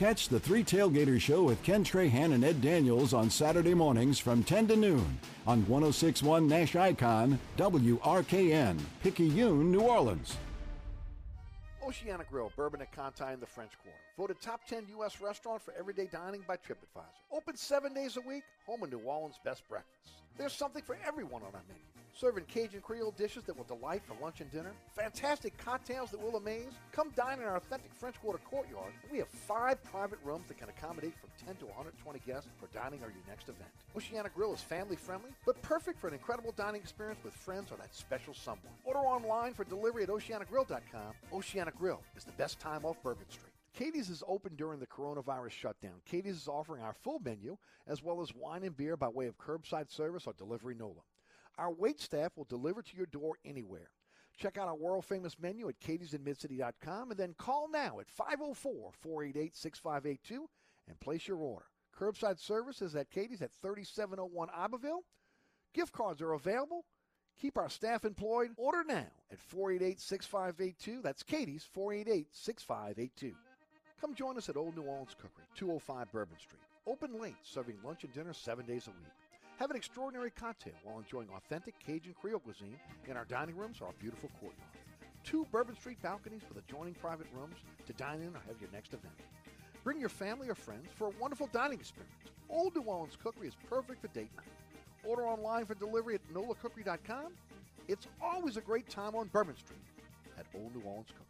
Catch the Three Tailgaters Show with Ken Trahan and Ed Daniels on Saturday mornings from 10 to noon on 1061 Nash Icon, WRKN, Picayune, New Orleans. Oceana Grill, Bourbon at Conti in the French Quarter. Voted top 10 U.S. restaurant for everyday dining by TripAdvisor. Open seven days a week, home of New Orleans' best breakfast. There's something for everyone on our menu. Serving Cajun Creole dishes that will delight for lunch and dinner. Fantastic cocktails that will amaze. Come dine in our authentic French Quarter courtyard. We have five private rooms that can accommodate from 10 to 120 guests for dining or your next event. Oceana Grill is family friendly, but perfect for an incredible dining experience with friends or that special someone. Order online for delivery at oceanagrill.com. Oceana Grill is the best time off Bourbon Street. Katie's is open during the coronavirus shutdown. Katie's is offering our full menu as well as wine and beer by way of curbside service or delivery NOLA. Our wait staff will deliver to your door anywhere. Check out our world famous menu at katie'sinmidcity.com and then call now at 504 488 6582 and place your order. Curbside service is at Katie's at 3701 Iberville. Gift cards are available. Keep our staff employed. Order now at 488 6582. That's Katie's 488 6582. Come join us at Old New Orleans Cookery, 205 Bourbon Street. Open late, serving lunch and dinner seven days a week. Have an extraordinary cocktail while enjoying authentic Cajun Creole cuisine in our dining rooms or our beautiful courtyard. Two Bourbon Street balconies with adjoining private rooms to dine in or have your next event. Bring your family or friends for a wonderful dining experience. Old New Orleans Cookery is perfect for date night. Order online for delivery at nolacookery.com. It's always a great time on Bourbon Street at Old New Orleans Cookery.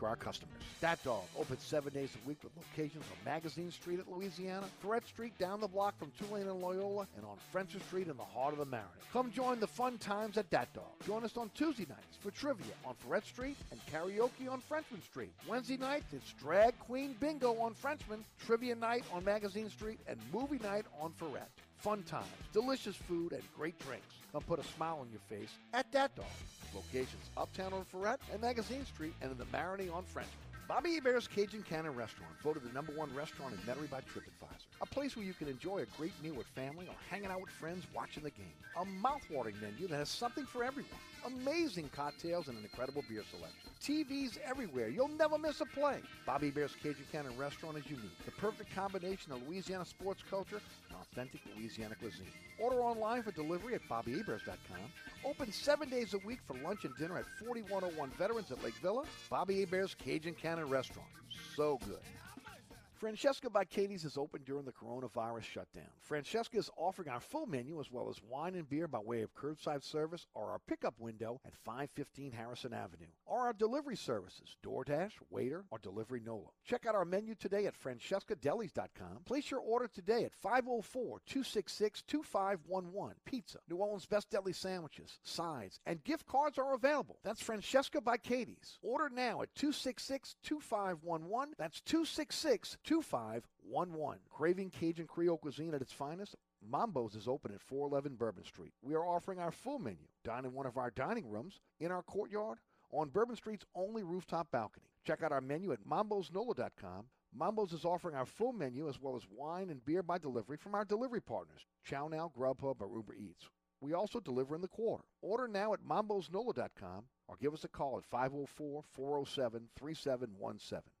to our customers. Dat Dog, open seven days a week with locations on Magazine Street at Louisiana, Freret Street down the block from Tulane and Loyola, and on French Street in the heart of the Marigny. Come join the fun times at Dat Dog. Join us on Tuesday nights for trivia on Freret Street and karaoke on Frenchman Street. Wednesday nights, it's Drag Queen Bingo on Frenchman, trivia night on Magazine Street, and movie night on Freret. Fun times, delicious food, and great drinks. Come put a smile on your face at Dat Dog. Locations uptown on Freret and Magazine Street and in the Marigny on French. Bobby Hebert's Cajun Cannon Restaurant, voted the number one restaurant in Metairie by TripAdvisor. A place where you can enjoy a great meal with family or hanging out with friends watching the game. A mouthwatering menu that has something for everyone. Amazing cocktails and an incredible beer selection. TVs everywhere. You'll never miss a play. Bobby Hebert's Cajun Cannon Restaurant is unique. The perfect combination of Louisiana sports culture and authentic Louisiana cuisine. Order online for delivery at BobbyHeberts.com. Open seven days a week for lunch and dinner at 4101 Veterans at Lake Villa. Bobby Hebert's Cajun Cannon Restaurant. So good. Francesca by Katie's is open during the coronavirus shutdown. Francesca is offering our full menu as well as wine and beer by way of curbside service or our pickup window at 515 Harrison Avenue, or our delivery services, DoorDash, Waitr, or Delivery NOLA. Check out our menu today at francescadelis.com. Place your order today at 504-266-2511. Pizza, New Orleans Best Deli sandwiches, sides, and gift cards are available. That's Francesca by Katie's. Order now at 266-2511. That's 266 2511. Craving Cajun Creole cuisine at its finest? Mambo's is open at 411 Bourbon Street. We are offering our full menu. Dine in one of our dining rooms, in our courtyard, on Bourbon Street's only rooftop balcony. Check out our menu at mambosnola.com. Mambo's is offering our full menu as well as wine and beer by delivery from our delivery partners, Chow Now, Grubhub, or Uber Eats. We also deliver in the quarter. Order now at mambosnola.com or give us a call at 504 407 3717.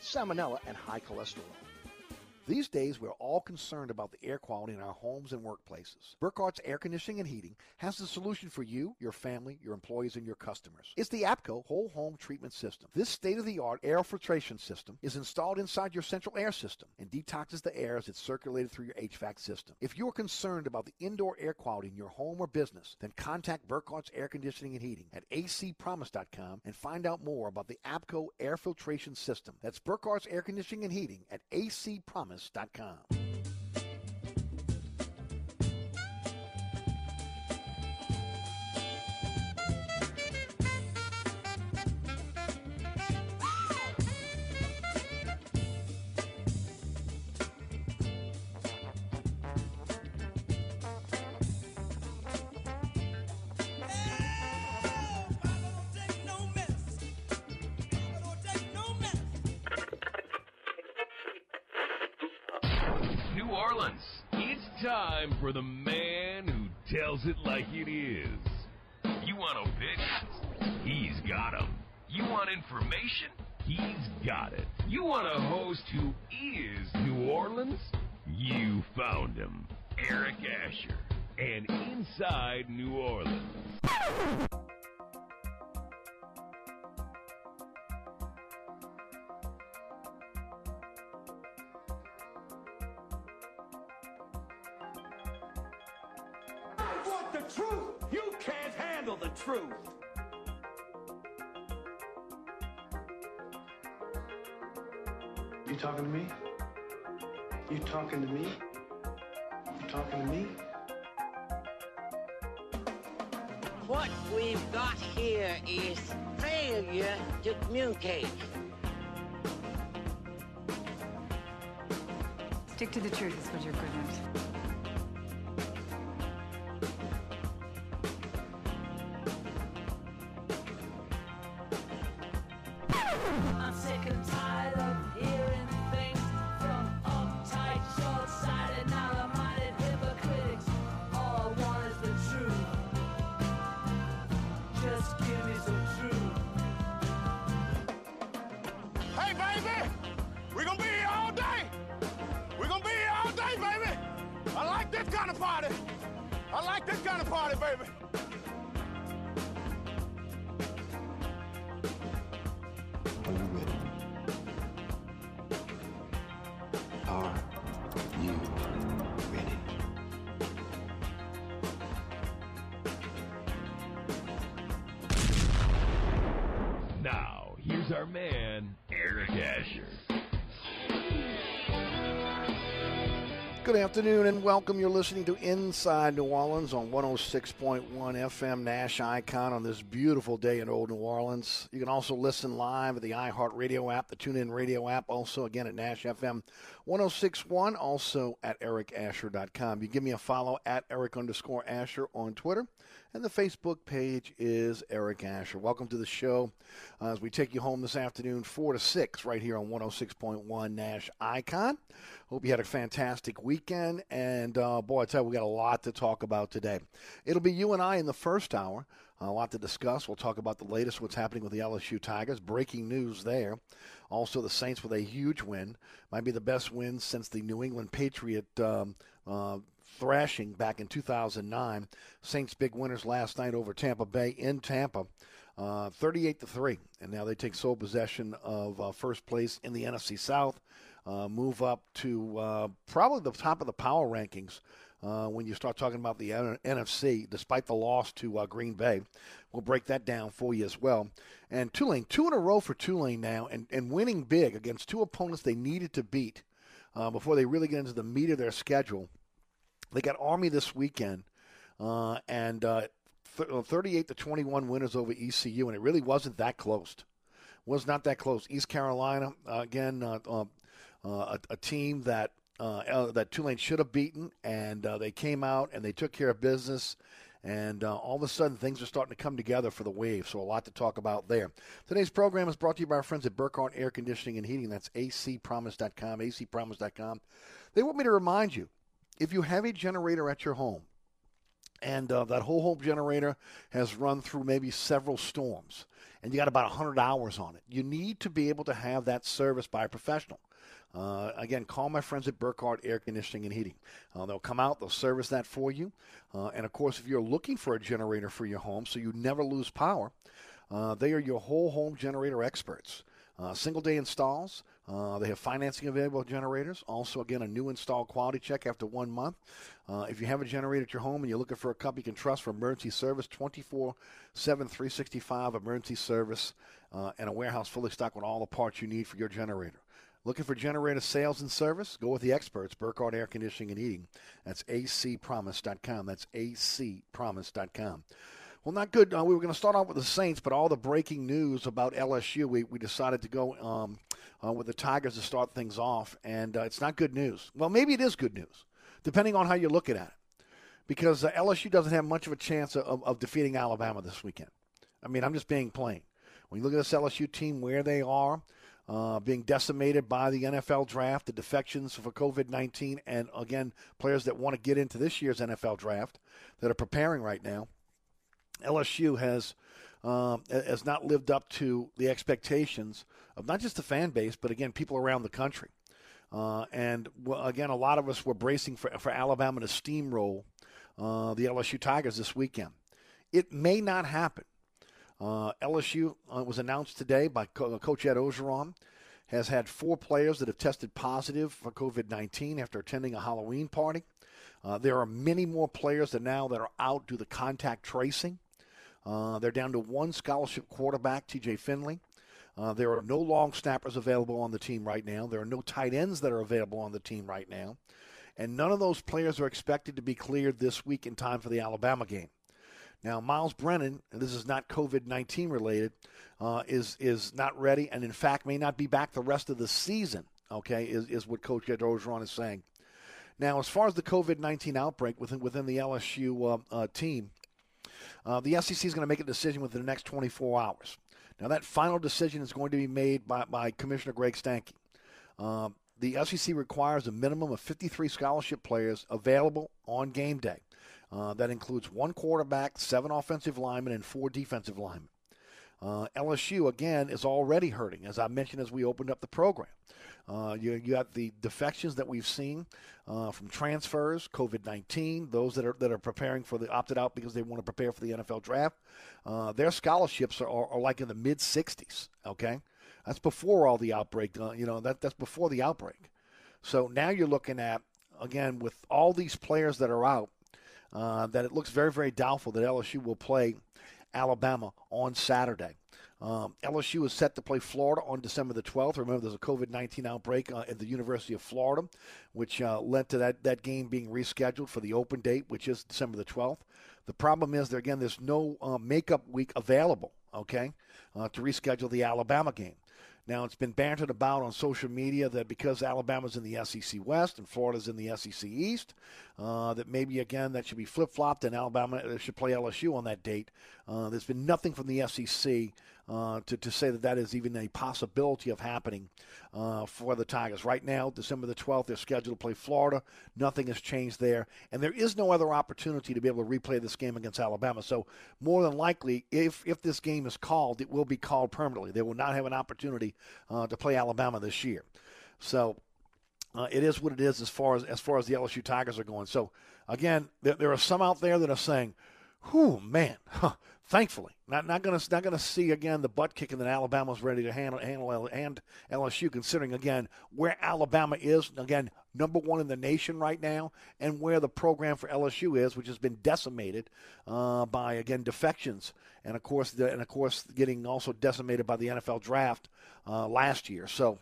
salmonella and high cholesterol. These days, we're all concerned about the air quality in our homes and workplaces. Burkhart's Air Conditioning and Heating has the solution for you, your family, your employees, and your customers. It's the APCO Whole Home Treatment System. This state of the art air filtration system is installed inside your central air system and detoxes the air as it's circulated through your HVAC system. If you're concerned about the indoor air quality in your home or business, then contact Burkhart's Air Conditioning and Heating at acpromise.com and find out more about the APCO air filtration system. That's Burkhart's Air Conditioning and Heating at acpromise.com. New Good afternoon and welcome. You're listening to Inside New Orleans on 106.1 FM Nash Icon on this beautiful day in Old New Orleans. You can also listen live at the iHeartRadio app, the TuneIn Radio app, also again at Nash FM 1061, also at ericasher.com. You give me a follow at Eric underscore Asher on Twitter, and the Facebook page is Eric Asher. Welcome to the show uh, as we take you home this afternoon, 4 to 6, right here on 106.1 Nash Icon. Hope you had a fantastic weekend. And uh, boy, I tell you, we got a lot to talk about today. It'll be you and I in the first hour. A lot to discuss. We'll talk about the latest, what's happening with the LSU Tigers. Breaking news there. Also, the Saints with a huge win. Might be the best win since the New England Patriot um, uh, thrashing back in 2009. Saints big winners last night over Tampa Bay in Tampa. Uh, 38 to 3. And now they take sole possession of uh, first place in the NFC South uh, move up to uh, probably the top of the power rankings uh, when you start talking about the NFC, despite the loss to Green Bay. We'll break that down for you as well. And Tulane, two in a row for Tulane now, and, and winning big against two opponents they needed to beat before they really get into the meat of their schedule. They got Army this weekend, uh, and th- 38 to 21 winners over ECU, and it really wasn't that close. Was not that close. East Carolina again uh, a, a, team that uh, that Tulane should have beaten, and uh, they came out and they took care of business. And uh, all of a sudden, things are starting to come together for the Wave. So, a lot to talk about there. Today's program is brought to you by our friends at Burkhardt Air Conditioning and Heating. That's acpromise.com, acpromise.com. They want me to remind you if you have a generator at your home, and uh, that whole home generator has run through maybe several storms, and you got about 100 hours on it, you need to be able to have that serviced by a professional. uh, again, call my friends at Burkhardt Air Conditioning and Heating. Uh, they'll come out, they'll service that for you. Uh, and of course, if you're looking for a generator for your home so you never lose power, uh, they are your whole home generator experts. Uh, single day installs. Uh, they have financing available generators. Also, again, a new install quality check after one month. Uh, if you have a generator at your home and you're looking for a company you can trust for emergency service, 24 7, 365 emergency service, uh, and a warehouse fully stocked with all the parts you need for your generator. Looking for generator sales and service? Go with the experts, Burkhardt Air Conditioning and Heating. That's acpromise.com. That's acpromise.com. Well, not good. Uh, we were going to start off with the Saints, but all the breaking news about LSU, we, we decided to go um, uh, with the Tigers to start things off, and uh, it's not good news. Well, maybe it is good news, depending on how you're looking at it, because uh, LSU doesn't have much of a chance of, of defeating Alabama this weekend. I mean, I'm just being plain. When you look at this LSU team, where they are, uh, being decimated by the NFL draft, the defections for COVID 19, and again, players that want to get into this year's NFL draft that are preparing right now. LSU has um, has not lived up to the expectations of not just the fan base, but again, people around the country. Uh, and again, a lot of us were bracing for, for Alabama to steamroll uh, the LSU Tigers this weekend. It may not happen. Uh, LSU uh, was announced today by Co- Coach Ed Orgeron Has had four players that have tested positive for COVID 19 after attending a Halloween party. Uh, there are many more players that now that are out due to contact tracing. Uh, they're down to one scholarship quarterback, TJ Finley. Uh, there are no long snappers available on the team right now. There are no tight ends that are available on the team right now. And none of those players are expected to be cleared this week in time for the Alabama game. Now, Myles Brennan, and this is not COVID 19 related, uh, is, is not ready and, in fact, may not be back the rest of the season, okay, is, is what Coach Ed Orgeron is saying. Now, as far as the COVID 19 outbreak within, within the LSU uh, uh, team, uh, the SEC is going to make a decision within the next 24 hours. Now, that final decision is going to be made by, by Commissioner Greg Sankey. Uh, the SEC requires a minimum of 53 scholarship players available on game day. Uh, that includes one quarterback, seven offensive linemen, and four defensive linemen. Uh, LSU, again, is already hurting, as I mentioned as we opened up the program. Uh, you, you got the defections that we've seen uh, from transfers, COVID 19, those that are, that are preparing for the opted out because they want to prepare for the NFL draft. Uh, their scholarships are, are, are, like in the mid 60s, okay? That's before all the outbreak, uh, you know, that, that's before the outbreak. So now you're looking at, again, with all these players that are out, uh, that it looks very, very doubtful that LSU will play Alabama on Saturday. Um, LSU is set to play Florida on December the 12th. Remember, there's a COVID 19 outbreak uh, at the University of Florida, which uh, led to that, that game being rescheduled for the open date, which is December the 12th. The problem is, there again, there's no uh, makeup week available, okay, uh, to reschedule the Alabama game. Now, it's been bantered about on social media that because Alabama's in the SEC West and Florida's in the SEC East, uh, that maybe, again, that should be flip flopped and Alabama uh, should play LSU on that date. Uh, there's been nothing from the SEC uh, to, to say that that is even a possibility of happening uh, for the Tigers. Right now, December the 12th, they're scheduled to play Florida. Nothing has changed there. And there is no other opportunity to be able to replay this game against Alabama. So, more than likely, if, if this game is called, it will be called permanently. They will not have an opportunity uh, to play Alabama this year. So, uh, it is what it is as far as as far as the LSU Tigers are going. So again, there, there are some out there that are saying, "Whew, man, huh, Thankfully, not not going to not going to see again the butt kicking that Alabama's ready to handle handle and LSU. Considering again where Alabama is again number one in the nation right now, and where the program for LSU is, which has been decimated uh, by again defections, and of course the, and of course getting also decimated by the NFL draft uh, last year. So.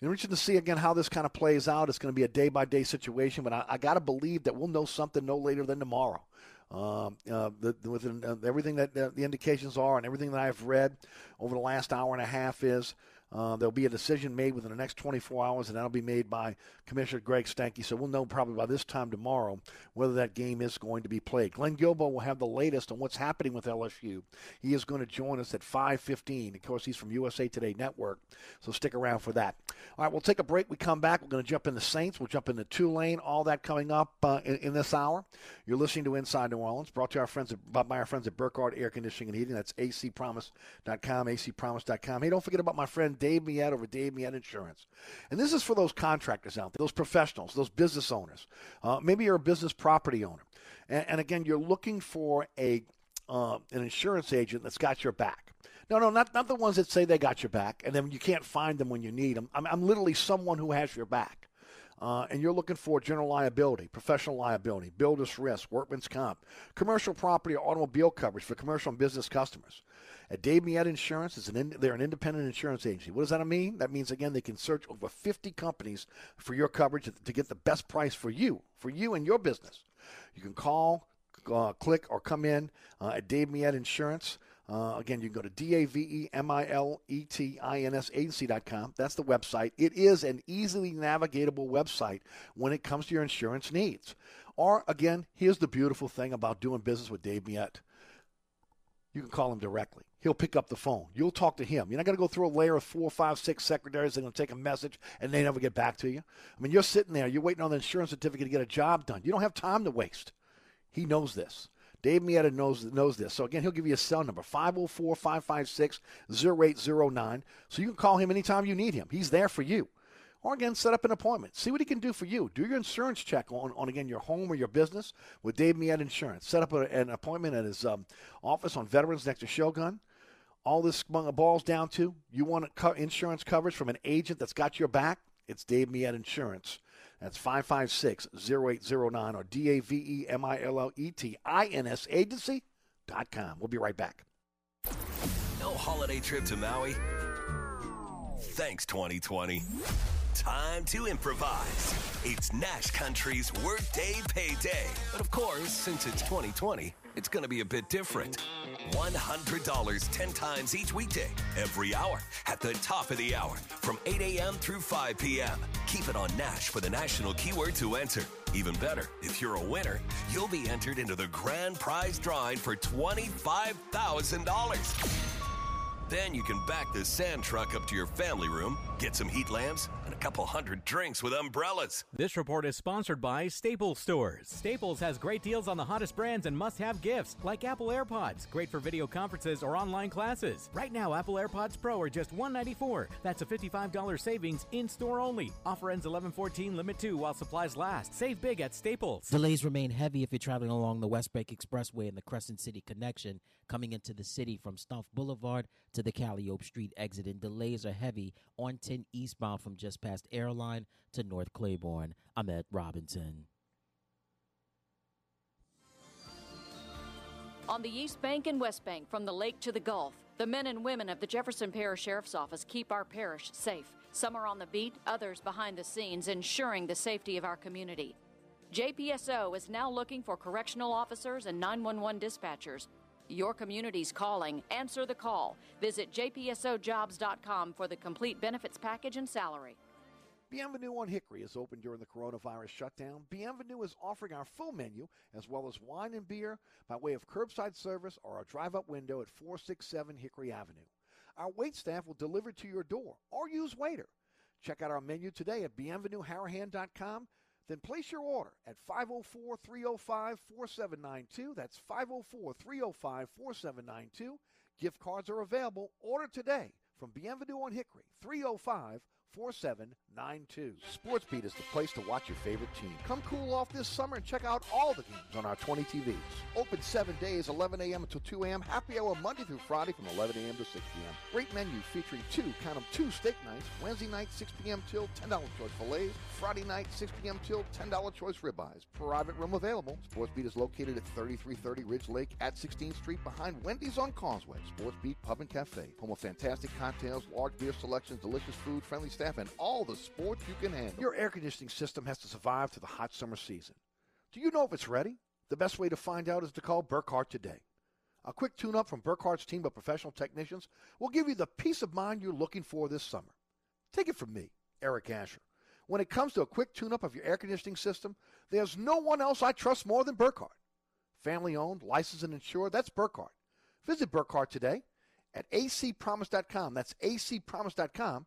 Interesting to see again how this kind of plays out. It's going to be a day by day situation, but I, I got to believe that we'll know something no later than tomorrow. Um, uh, the, within uh, everything that uh, the indications are and everything that I've read over the last hour and a half is uh, there'll be a decision made within the next 24 hours, and that'll be made by Commissioner Greg Sankey. So we'll know probably by this time tomorrow whether that game is going to be played. Glenn Guilbeau will have the latest on what's happening with LSU. He is going to join us at 5:15. Of course, he's from USA Today Network, so stick around for that. All right, we'll take a break. We come back. We're going to jump into Saints. We'll jump into Tulane. All that coming up uh, in, in, this hour. You're listening to Inside New Orleans, brought to our friends at, by our friends at Burkhardt Air Conditioning and Heating. That's acpromise.com, acpromise.com. Hey, don't forget about my friend Dave Millet over Dave Millet Insurance. And this is for those contractors out there, those professionals, those business owners. Uh, maybe you're a business property owner. And, and again, you're looking for a uh, an insurance agent that's got your back. No, no, not, not the ones that say they got your back, and then you can't find them when you need them. I'm, I'm literally someone who has your back. Uh, and you're looking for general liability, professional liability, builder's risk, workman's comp, commercial property or automobile coverage for commercial and business customers. At Dave Millet Insurance, it's an in, they're an independent insurance agency. What does that mean? That means, again, they can search over 50 companies for your coverage to get the best price for you, for you and your business. You can call, uh, click, or come in uh, at Dave Millet Insurance. Uh, again, you can go to D-A-V-E-M-I-L-E-T-I-N-S agency.com. That's the website. It is an easily navigatable website when it comes to your insurance needs. Or, again, here's the beautiful thing about doing business with Dave Miette. You can call him directly. He'll pick up the phone. You'll talk to him. You're not going to go through a layer of four, five, six secretaries that are going to take a message and they never get back to you. I mean, you're sitting there. You're waiting on the insurance certificate to get a job done. You don't have time to waste. He knows this. Dave Millet knows knows this. So again, he'll give you a cell number 504-556-0809. So you can call him anytime you need him. He's there for you. Or again, set up an appointment. See what he can do for you. Do your insurance check on, on again your home or your business with Dave Millet Insurance. Set up a, an appointment at his um, office on Veterans next to Shogun. All this balls down to you want insurance coverage from an agent that's got your back. It's Dave Millet Insurance. That's 556 0809 or D A V E M I L L E T I N S agency.com. We'll be right back. No holiday trip to Maui? Thanks, 2020. Time to improvise. It's Nash Country's Workday Payday. But of course, since it's 2020, it's going to be a bit different. $100 10 times each weekday, every hour, at the top of the hour, from 8 a.m. through 5 p.m. Keep it on Nash for the national keyword to enter. Even better, if you're a winner, you'll be entered into the grand prize drawing for $25,000. Then you can back the sand truck up to your family room, get some heat lamps, and a couple hundred drinks with umbrellas. This report is sponsored by Staples Stores. Staples has great deals on the hottest brands and must have gifts, like Apple AirPods, great for video conferences or online classes. Right now, Apple AirPods Pro are just 194. That's a $55 savings in store only. Offer ends 11 14, limit 2 while supplies last. Save big at Staples. Delays remain heavy if you're traveling along the Westbank Expressway and the Crescent City connection, coming into the city from Stumpf Boulevard to the Calliope Street exit, and delays are heavy on 10 eastbound from just past Airline to North Claiborne. I'm at Robinson. On the East Bank and West Bank, from the lake to the Gulf, the men and women of the Jefferson Parish Sheriff's Office keep our parish safe. Some are on the beat, others behind the scenes, ensuring the safety of our community. JPSO is now looking for correctional officers and 911 dispatchers. Your community's calling. Answer the call. Visit jpsojobs.com for the complete benefits package and salary. Bienvenue on Hickory is open during the coronavirus shutdown. Bienvenue is offering our full menu as well as wine and beer by way of curbside service or a drive up window at 467 Hickory Avenue. Our wait staff will deliver to your door or use Waitr. Check out our menu today at bienvenueharahan.com. Then place your order at 504 305 4792. That's 504 305 4792. Gift cards are available. Order today from Bienvenue on Hickory 305 4792. SportsBeat is the place to watch your favorite team. Come cool off this summer and check out all the games on our 20 TVs. Open seven days, 11 a.m. until 2 a.m. Happy hour Monday through Friday from 11 a.m. to 6 p.m. Great menu featuring two, count them, two steak nights. Wednesday night, 6 p.m. till $10 choice fillets. Friday night, 6 p.m. till $10 choice ribeyes. Private room available. SportsBeat is located at 3330 Ridge Lake at 16th Street behind Wendy's on Causeway. SportsBeat Pub and Cafe. Home of fantastic cocktails, large beer selections, delicious food, friendly staff, and all the sports you can handle. Your air conditioning system has to survive through the hot summer season. Do you know if it's ready? The best way to find out is to call Burkhart today. A quick tune up from Burkhart's team of professional technicians will give you the peace of mind you're looking for this summer. Take it from me, Eric Asher. When it comes to a quick tune up of your air conditioning system, there's no one else I trust more than Burkhart. Family owned, licensed, and insured, that's Burkhart. Visit Burkhart today at acpromise.com. That's acpromise.com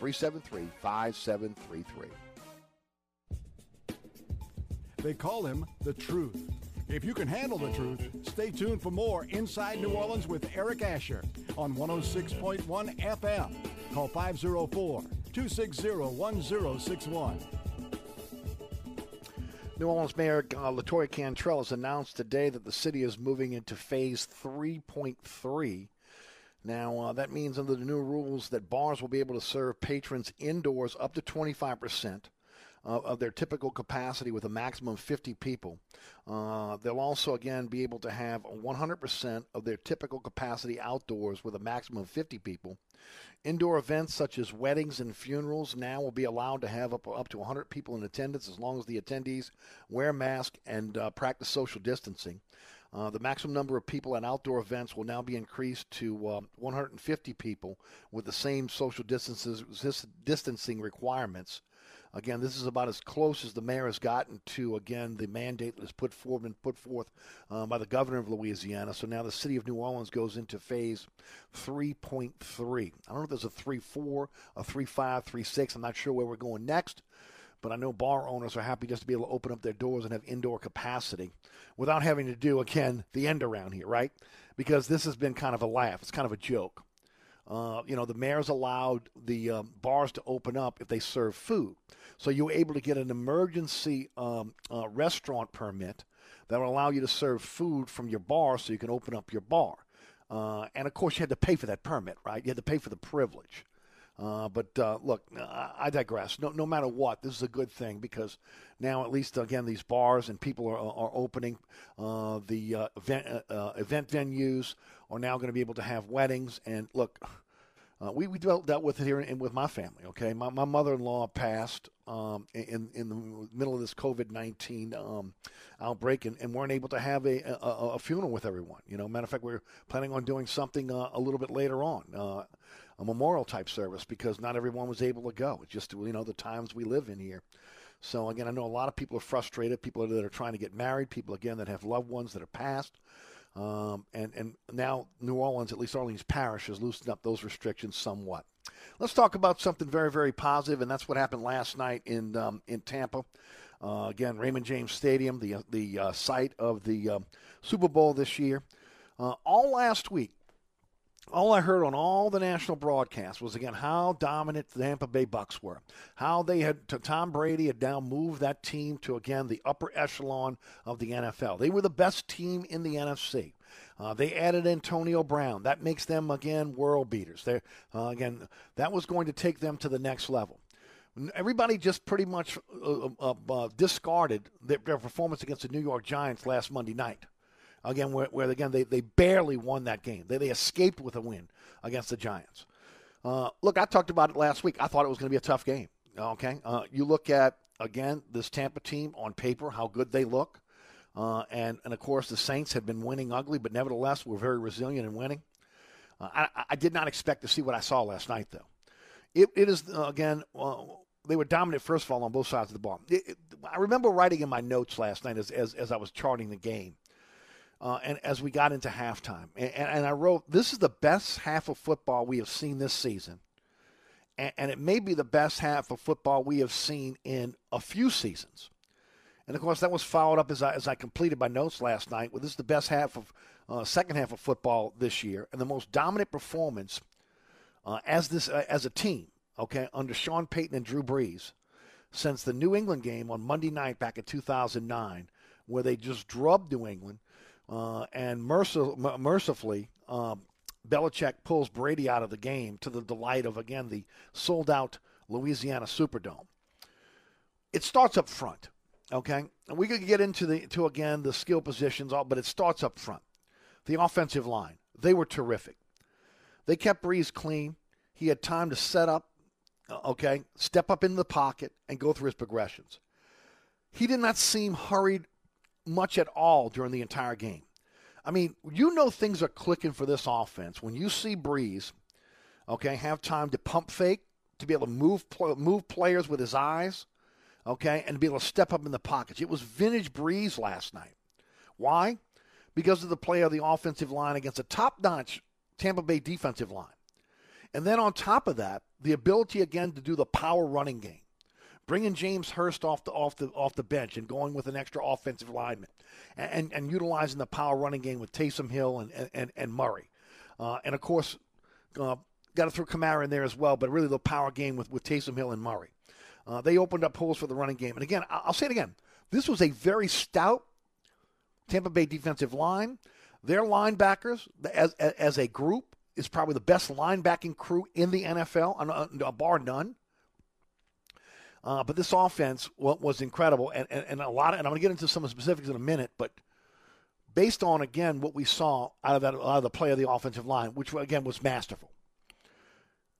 504-373-5733. They call him the truth. If you can handle the truth, stay tuned for more Inside New Orleans with Eric Asher on 106.1 FM. Call 504 260 1061. New Orleans Mayor uh, Latoya Cantrell has announced today that the city is moving into phase 3.3. Now, uh, that means under the new rules that bars will be able to serve patrons indoors up to 25% uh, of their typical capacity with a maximum of 50 people. Uh, they'll also, again, be able to have 100% of their typical capacity outdoors with a maximum of 50 people. Indoor events such as weddings and funerals now will be allowed to have up, up to 100 people in attendance as long as the attendees wear masks and uh, practice social distancing. Uh, the maximum number of people at outdoor events will now be increased to uh, 150 people with the same social distances, distancing requirements. Again, this is about as close as the mayor has gotten to, again, the mandate that was put forward and put forth uh, by the governor of Louisiana. So now the city of New Orleans goes into phase 3.3. I don't know if there's a 3.4, a 3.5, 3.6. I'm not sure where we're going next. But I know bar owners are happy just to be able to open up their doors and have indoor capacity without having to do, again, the end around here, right? Because this has been kind of a laugh. It's kind of a joke. Uh, you know, the mayor's allowed the um, bars to open up if they serve food. So you're able to get an emergency um, uh, restaurant permit that will allow you to serve food from your bar so you can open up your bar. Uh, and of course, you had to pay for that permit, right? You had to pay for the privilege. Uh, but uh, look, I digress. No, no matter what, this is a good thing because now at least again these bars and people are, are opening. Uh, the uh, event uh, event venues are now going to be able to have weddings. And look, uh, we we dealt, dealt with it here in, with my family. Okay, my my mother in law passed um, in in the middle of this COVID nineteen um, outbreak, and, and weren't able to have a, a, a funeral with everyone. You know, matter of fact, we're planning on doing something uh, a little bit later on, uh, a memorial type service because not everyone was able to go. It's just you know the times we live in here. So again, I know a lot of people are frustrated. People that are trying to get married. People again that have loved ones that are passed. Um, and, and now New Orleans, at least Orleans Parish, has loosened up those restrictions somewhat. Let's talk about something very, very positive, and that's what happened last night in um, in Tampa. Uh, again, Raymond James Stadium, the the uh, site of the uh, Super Bowl this year. Uh, all last week, all I heard on all the national broadcasts was again how dominant the Tampa Bay Bucks were, how they had Tom Brady had now moved that team to again the upper echelon of the NFL. They were the best team in the NFC. Uh, they added Antonio Brown. That makes them again world beaters. They uh, again that was going to take them to the next level. Everybody just pretty much uh, uh, uh discarded their, their performance against the New York Giants last Monday night again, where, where again they, they barely won that game. They, they escaped with a win against the Giants. Uh, look, I talked about it last week. I thought it was going to be a tough game. Okay, uh, you look at again this Tampa team on paper, how good they look, uh, and and of course the Saints had been winning ugly, but nevertheless were very resilient in winning. Uh, I, I, did not expect to see what I saw last night, though. It, it is uh, again. they were dominant, first of all, on both sides of the ball. It, it, I remember writing in my notes last night as, as, as I was charting the game uh, and as we got into halftime. And, and, I wrote, this is the best half of football we have seen this season. And, and, it may be the best half of football we have seen in a few seasons. And of course, that was followed up as I, as I completed my notes last night with this is the best half of uh, second half of football this year and the most dominant performance uh, as this uh, as a team. Okay, under Sean Payton and Drew Brees since the New England game on Monday night back in 2009, where they just drubbed New England uh, and mercil- mercifully, um, Belichick pulls Brady out of the game to the delight of, again, the sold out Louisiana Superdome. It starts up front, okay? And we could get into the to again the skill positions, all, but it starts up front. The offensive line, they were terrific. They kept Brees clean. He had time to set up, uh, okay, step up into the pocket and go through his progressions. he did not seem hurried much at all during the entire game. I mean, you know things are clicking for this offense when you see Brees, okay, have time to pump fake, to be able to move move players with his eyes, okay, and to be able to step up in the pockets. It was vintage Brees last night. Why? Because of the play of the offensive line against a top-notch Tampa Bay defensive line. And then on top of that, the ability again to do the power running game bringing James Hurst off the off the off the bench and going with an extra offensive lineman, and and, and utilizing the power running game with Taysom Hill and and, and Murray, uh, and of course, uh, got to throw Kamara in there as well. But really, the power game with with Taysom Hill and Murray, uh, they opened up holes for the running game. And again, I'll say it again: this was a very stout Tampa Bay defensive line. Their linebackers, as as a group, is probably the best linebacking crew in the NFL, bar none. Uh, but this offense was incredible, and, and, and a lot. Of, and I'm going to get into some specifics in a minute, but based on again what we saw out of that out of the play of the offensive line, which again was masterful.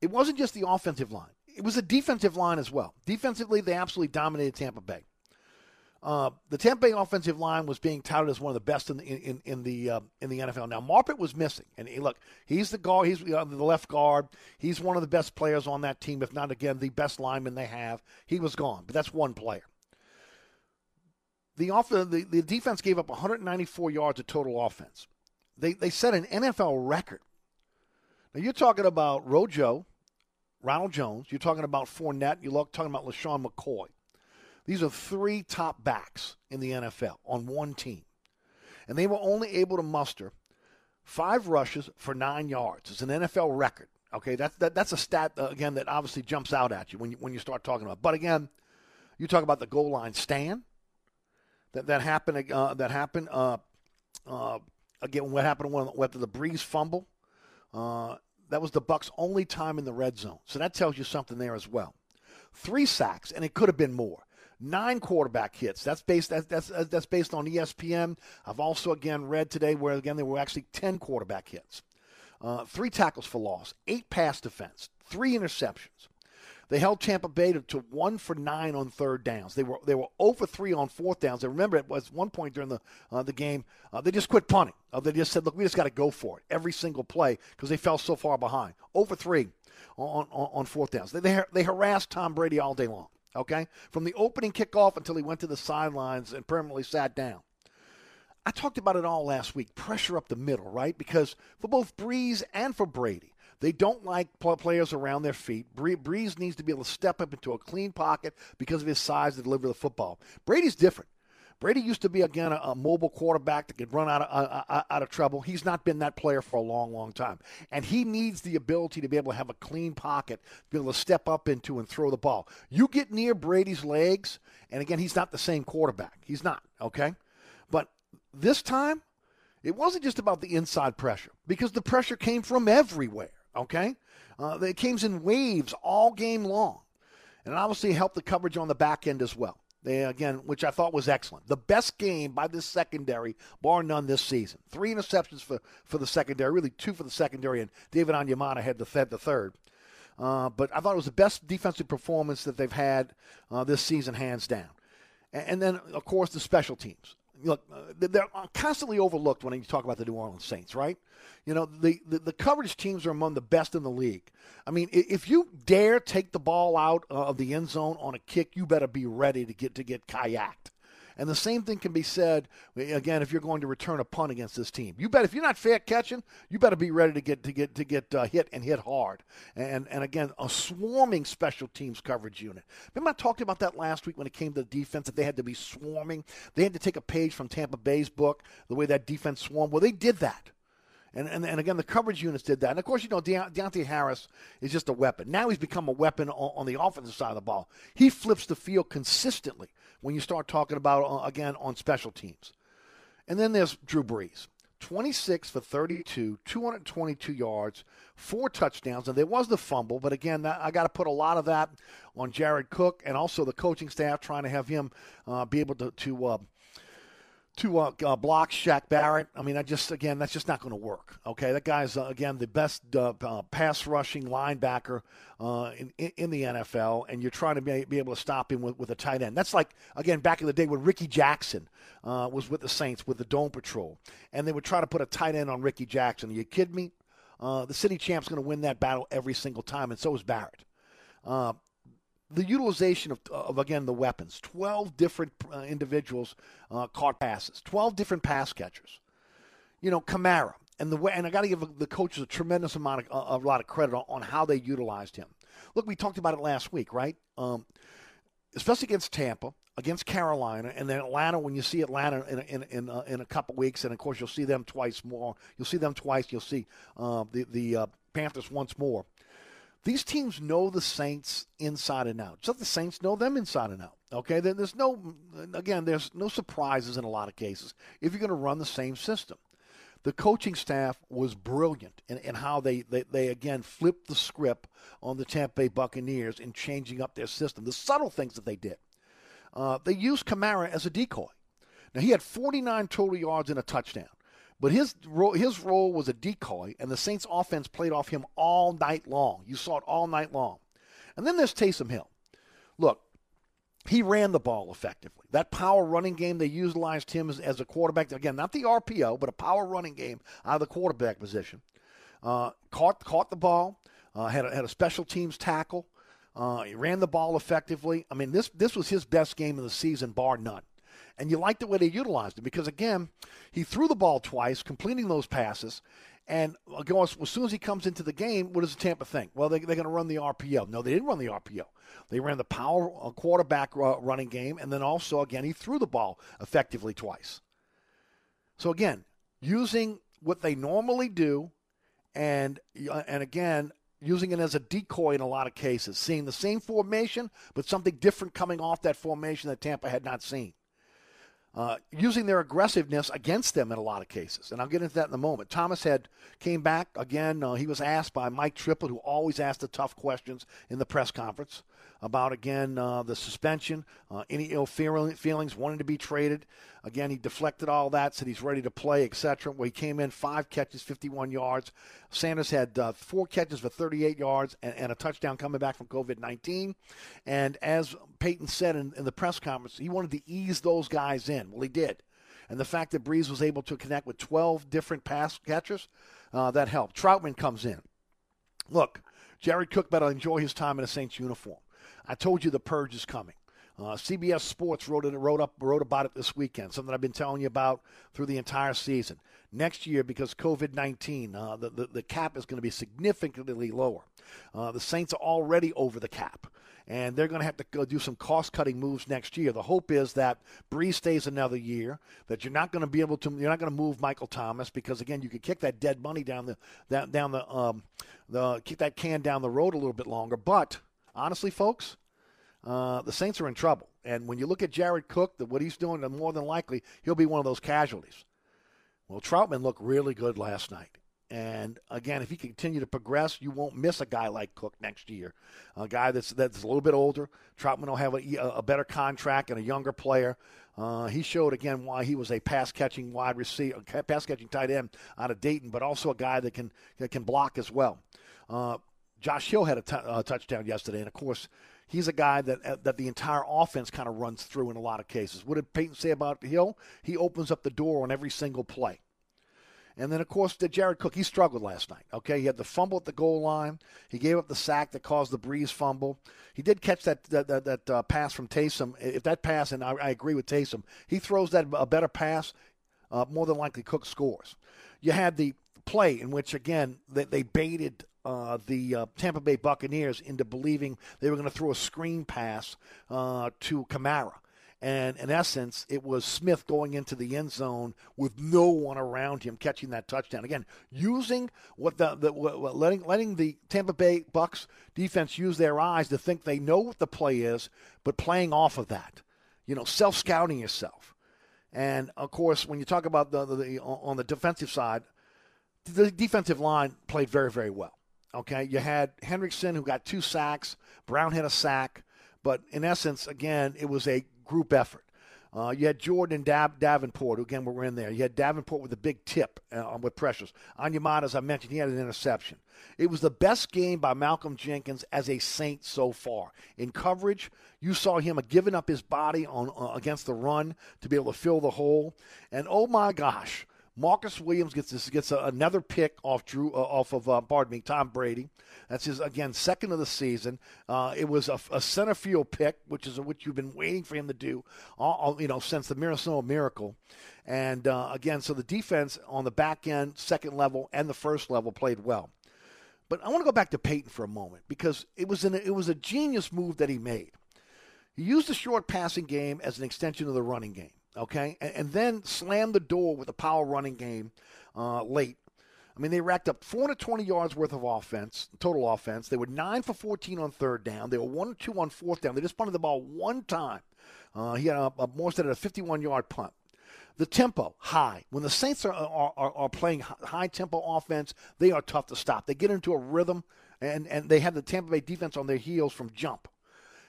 It wasn't just the offensive line; it was the defensive line as well. Defensively, they absolutely dominated Tampa Bay. Uh, the Tampa Bay offensive line was being touted as one of the best in the in, in the uh, in the NFL. Now Marpet was missing, and he, look, he's the guard, he's uh, the left guard. He's one of the best players on that team, if not again the best lineman they have. He was gone, but that's one player. The off the, the defense gave up 194 yards of total offense. They they set an NFL record. Now you're talking about Rojo, Ronald Jones. You're talking about Fournette. You're talking about LeSean McCoy. These are three top backs in the NFL on one team. And they were only able to muster five rushes for nine yards. It's an NFL record. Okay, that's that, that's a stat uh, again that obviously jumps out at you when you when you start talking about. But again, you talk about the goal line stand that that happened uh, that happened uh, uh, again. What happened when the Brees fumble? Uh, that was the Bucks' only time in the red zone. So that tells you something there as well. Three sacks, and it could have been more nine quarterback hits. That's based that's that's that's based on ESPN. I've also again read today where again there were actually ten quarterback hits, uh, three tackles for loss, eight pass defense, three interceptions. They held Tampa Bay to, to, one for nine on third downs. They were they were over three on fourth downs. I remember it was one point during the uh, the game uh, they just quit punting. Uh, they just said, "Look, we just got to go for it every single play because they fell so far behind." Over three on on, on fourth downs. They, they they harassed Tom Brady all day long okay? From the opening kickoff until he went to the sidelines and permanently sat down. I talked about it all last week. Pressure up the middle, right? Because for both Brees and for Brady, they don't like players around their feet. Brees needs to be able to step up into a clean pocket because of his size to deliver the football. Brady's different. Brady used to be again a, a mobile quarterback that could run out of uh, uh, out of trouble. He's not been that player for a long, long time, and he needs the ability to be able to have a clean pocket, be able to step up into and throw the ball. You get near Brady's legs, and again, he's not the same quarterback. He's not okay, but this time, it wasn't just about the inside pressure because the pressure came from everywhere. Okay, uh, it came in waves all game long, and it obviously helped the coverage on the back end as well. They, again, which I thought was excellent. The best game by this secondary, bar none, this season. Three interceptions for, for the secondary, really two for the secondary, and David Onyemata had the, the third. Uh, but I thought it was the best defensive performance that they've had uh, this season, hands down. And, and, then, of course, the special teams. Look, uh, they're constantly overlooked when you talk about the New Orleans Saints, right? You know, the, the, the, coverage teams are among the best in the league. I mean, if you dare take the ball out uh, of the end zone on a kick, you better be ready to get to get kayaked. And the same thing can be said again if you're going to return a punt against this team. You bet if you're not fair catching, you better be ready to get to get to get uh, hit and hit hard. And and again, a swarming special teams coverage unit. Remember I talked about that last week when it came to the defense that they had to be swarming. They had to take a page from Tampa Bay's book, the way that defense swarmed. Well, they did that. And, and, and again, the coverage units did that. And of course, you know, De- Deonte Harris is just a weapon. Now he's become a weapon on, on, the offensive side of the ball. He flips the field consistently when you start talking about, uh, again, on special teams. And then there's Drew Brees. 26 for 32, 222 yards, four touchdowns, and there was the fumble. But again, I got to put a lot of that on Jared Cook and also the coaching staff trying to have him uh, be able to to, uh, to uh, uh, block Shaq Barrett. I mean, I just again, that's just not going to work. Okay, that guy's uh, again the best uh, uh, pass rushing linebacker uh, in, in the NFL, and you're trying to be, be able to stop him with, with a tight end. That's like again back in the day when Rickey Jackson was with the Saints with the Dome Patrol, and they would try to put a tight end on Rickey Jackson. Are you kidding me? The city champ's going to win that battle every single time, and so is Barrett. Uh, the utilization of, of again the weapons. 12 different uh, individuals uh, caught passes. 12 different pass catchers. You know Kamara. And the way and I got to give the coaches a tremendous amount of a lot of credit on, on, how they utilized him. Look we talked about it last week right? Um, especially against Tampa against Carolina and then Atlanta when you see Atlanta in in in, uh, in a couple weeks and of course you'll see them twice more. You'll see them twice. You'll see uh, the the uh, Panthers once more these teams know the Saints inside and out. Just the Saints know them inside and out. Okay, then there's no, again, there's no surprises in a lot of cases if you're going to run the same system. The coaching staff was brilliant in, in how they, they, they, again, flipped the script on the Tampa Bay Buccaneers in changing up their system. The subtle things that they did. Uh, they used Kamara as a decoy. Now, he had 49 total yards and a touchdown. But his role, his role was a decoy, and the Saints' offense played off him all night long. You saw it all night long. And then there's Taysom Hill. Look, he ran the ball effectively. That power running game, they utilized him as, as a quarterback. Again, not the RPO, but a power running game out of the quarterback position. Uh, caught caught the ball, uh, had a, had a special teams tackle. Uh, he ran the ball effectively. I mean, this this was his best game of the season, bar none. And you like the way they utilized him because, again, he threw the ball twice, completing those passes. And as soon as he comes into the game, what does the Tampa think? Well, they, are going to run the RPO. No, they didn't run the RPO. They ran the power uh, quarterback running game, and then also, again, he threw the ball effectively twice. So, again, using what they normally do, and uh, and again, using it as a decoy in a lot of cases, seeing the same formation, but something different coming off that formation that Tampa had not seen uh, using their aggressiveness against them in a lot of cases. And I'll get into that in a moment. Thomas had came back again. Uh, he was asked by Mike Triplett, who always asked the tough questions in the press conference about again uh, the suspension, uh, any ill feelings, wanting to be traded. Again, he deflected all that, said he's ready to play, etc. Well, he came in five catches, 51 yards. Sanders had uh, four catches for 38 yards and, and, a touchdown coming back from COVID 19. And as Payton said in, in the press conference, he wanted to ease those guys in. Well, he did. And the fact that Brees was able to connect with 12 different pass catchers, uh, that helped. Trautman comes in. Look, Jared Cook better enjoy his time in a Saints uniform. I told you the purge is coming. Uh, CBS Sports wrote it, wrote up, wrote about it this weekend. Something I've been telling you about through the entire season. Next year, because COVID nineteen, uh, the, the, the cap is going to be significantly lower. Uh, the Saints are already over the cap, and they're going to have to go do some cost cutting moves next year. The hope is that Brees stays another year. That you're not going to be able to, you're not going to move Michael Thomas because again, you could kick that dead money down the down, down the um, the kick that can down the road a little bit longer. But honestly, folks uh, the Saints are in trouble. And when you look at Jared Cook, the, what he's doing, more than likely he'll be one of those casualties. Well, Trautman looked really good last night. And again, if he continue to progress, you won't miss a guy like Cook next year. A guy that's that's a little bit older. Trautman will have a, a better contract and a younger player. Uh, he showed again why he was a pass catching wide receiver, pass catching tight end out of Dayton, but also a guy that can that can block as well. Uh, Josh Hill had a, t- a touchdown yesterday, and of course, he's a guy that uh, that the entire offense kind of runs through in a lot of cases. What did Payton say about Hill? He opens up the door on every single play. And then, of course, the Jared Cook, he struggled last night. Okay, he had the fumble at the goal line. He gave up the sack that caused the Brees fumble. He did catch that that that, that uh, pass from Taysom. If that pass, and I, I, agree with Taysom, he throws that a better pass, uh, more than likely Cook scores. You had the play in which again they, they baited uh, the uh, Tampa Bay Buccaneers into believing they were going to throw a screen pass uh, to Kamara. And in essence, it was Smith going into the end zone with no one around him catching that touchdown. Again, using what the, the what, letting letting the Tampa Bay Bucks defense use their eyes to think they know what the play is, but playing off of that. You know, self scouting yourself. And of course, when you talk about the, the, the on the defensive side, the defensive line played very very well. Okay, you had Hendrickson who got two sacks. Brown had a sack, but in essence, again, it was a group effort. Uh, you had Jordan and Dav- Davenport, who again were in there. You had Davenport with a big tip uh, with pressures. Onyemata, as I mentioned, he had an interception. It was the best game by Malcolm Jenkins as a Saint so far. In coverage, you saw him giving up his body on uh, against the run to be able to fill the hole. And oh my gosh, Marcus Williams gets this, gets a, another pick off Drew uh, off of uh, pardon me Tom Brady. That's his again second of the season. Uh, it was a, a, center field pick, which is what you've been waiting for him to do, all, you know, since the Minnesota Miracle. And uh, again, so the defense on the back end, second level, and the first level played well. But I want to go back to Payton for a moment because it was an, it was a genius move that he made. He used the short passing game as an extension of the running game okay, and, and then slammed the door with a power running game uh, late. I mean, they racked up 420 yards worth of offense, total offense. They were 9 for 14 on third down. They were 1 2 on fourth down. They just punted the ball one time. Uh, he had a, a Morstead at a 51 yard punt. The tempo, high. When the Saints are, are, are, are playing high tempo offense, they are tough to stop. They get into a rhythm, and, and they have the Tampa Bay defense on their heels from jump.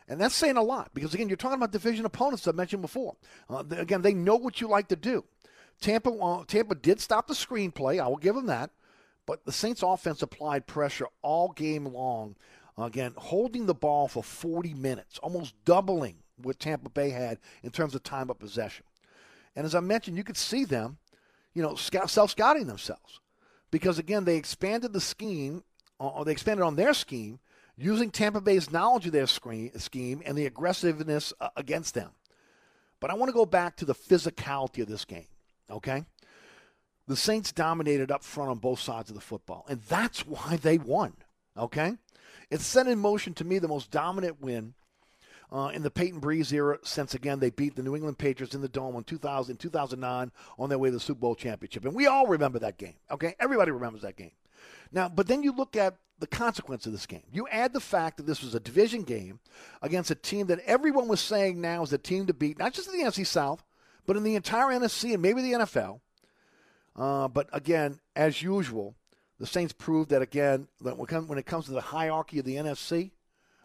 And that's saying a lot because, again, you're talking about division opponents I mentioned before. Uh, again, they know what you like to do. Tampa, uh, Tampa did stop the screenplay. I will give them that. But the Saints offense applied pressure all game long. Again, holding the ball for 40 minutes, almost doubling what Tampa Bay had in terms of time of possession. And as I mentioned, you could see them, you know, self scouting themselves. Because, again, they expanded the scheme, or they expanded on their scheme using Tampa Bay's knowledge of their scheme and the aggressiveness uh, against them. But I want to go back to the physicality of this game, okay? The Saints dominated up front on both sides of the football, and that's why they won, okay? It set in motion, to me, the most dominant win uh, in the Payton Brees era since, again, they beat the New England Patriots in the Dome in 2000, 2009 on their way to the Super Bowl championship. And we all remember that game, okay? Everybody remembers that game. Now, but then you look at the consequence of this game. You add the fact that this was a division game against a team that everyone was saying now is the team to beat, not just in the NFC South, but in the entire NFC and maybe the NFL. Uh, but again, as usual, the Saints proved that again that when it comes to the hierarchy of the NFC,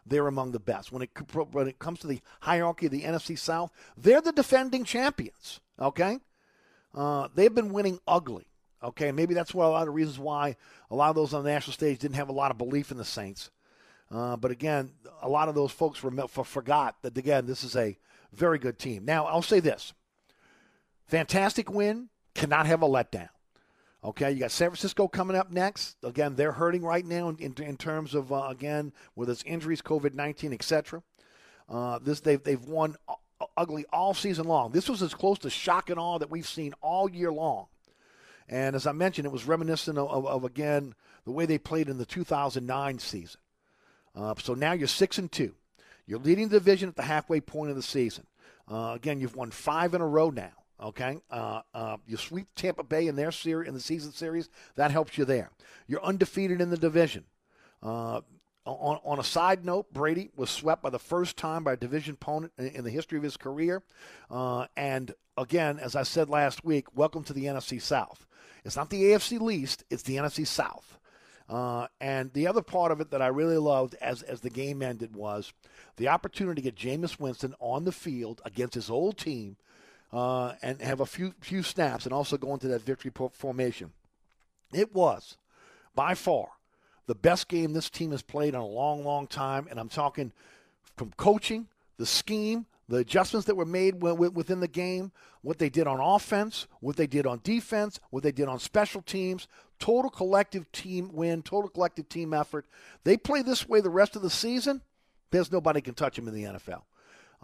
they're among the best. When it when it comes to the hierarchy of the NFC South, they're the defending champions. Okay, uh, they've been winning ugly. Okay, maybe that's why a lot of reasons why a lot of those on the national stage didn't have a lot of belief in the Saints. Uh, but again, a lot of those folks rem- forgot that again this is a very good team. Now I'll say this: fantastic win, cannot have a letdown. Okay, you got San Francisco coming up next. Again, they're hurting right now in, in, in terms of uh, again with its injuries, COVID nineteen, etc. Uh, this they've they've won ugly all season long. This was as close to shock and awe that we've seen all year long. And as I mentioned, it was reminiscent of, of, of again, the way they played in the 2009 season. Uh, so now you're 6 and 2. You're leading the division at the halfway point of the season. Uh, again, you've won five in a row now. Okay, uh, uh, you sweep Tampa Bay in their series in the season series. That helps you there. You're undefeated in the division. Uh, on, on, a side note, Brady was swept by the first time by a division opponent in, in the history of his career. Uh, and again, as I said last week, welcome to the NFC South. It's not the AFC least, it's the NFC South. Uh, and the other part of it that I really loved as, as the game ended was the opportunity to get Jameis Winston on the field against his old team uh, and have a few, few snaps and also go into that victory formation. It was, by far, the best game this team has played in a long, long time. And I'm talking from coaching, the scheme, the adjustments that were made within the game, what they did on offense, what they did on defense, what they did on special teams, total collective team win, total collective team effort. They play this way the rest of the season, there's nobody can touch them in the NFL.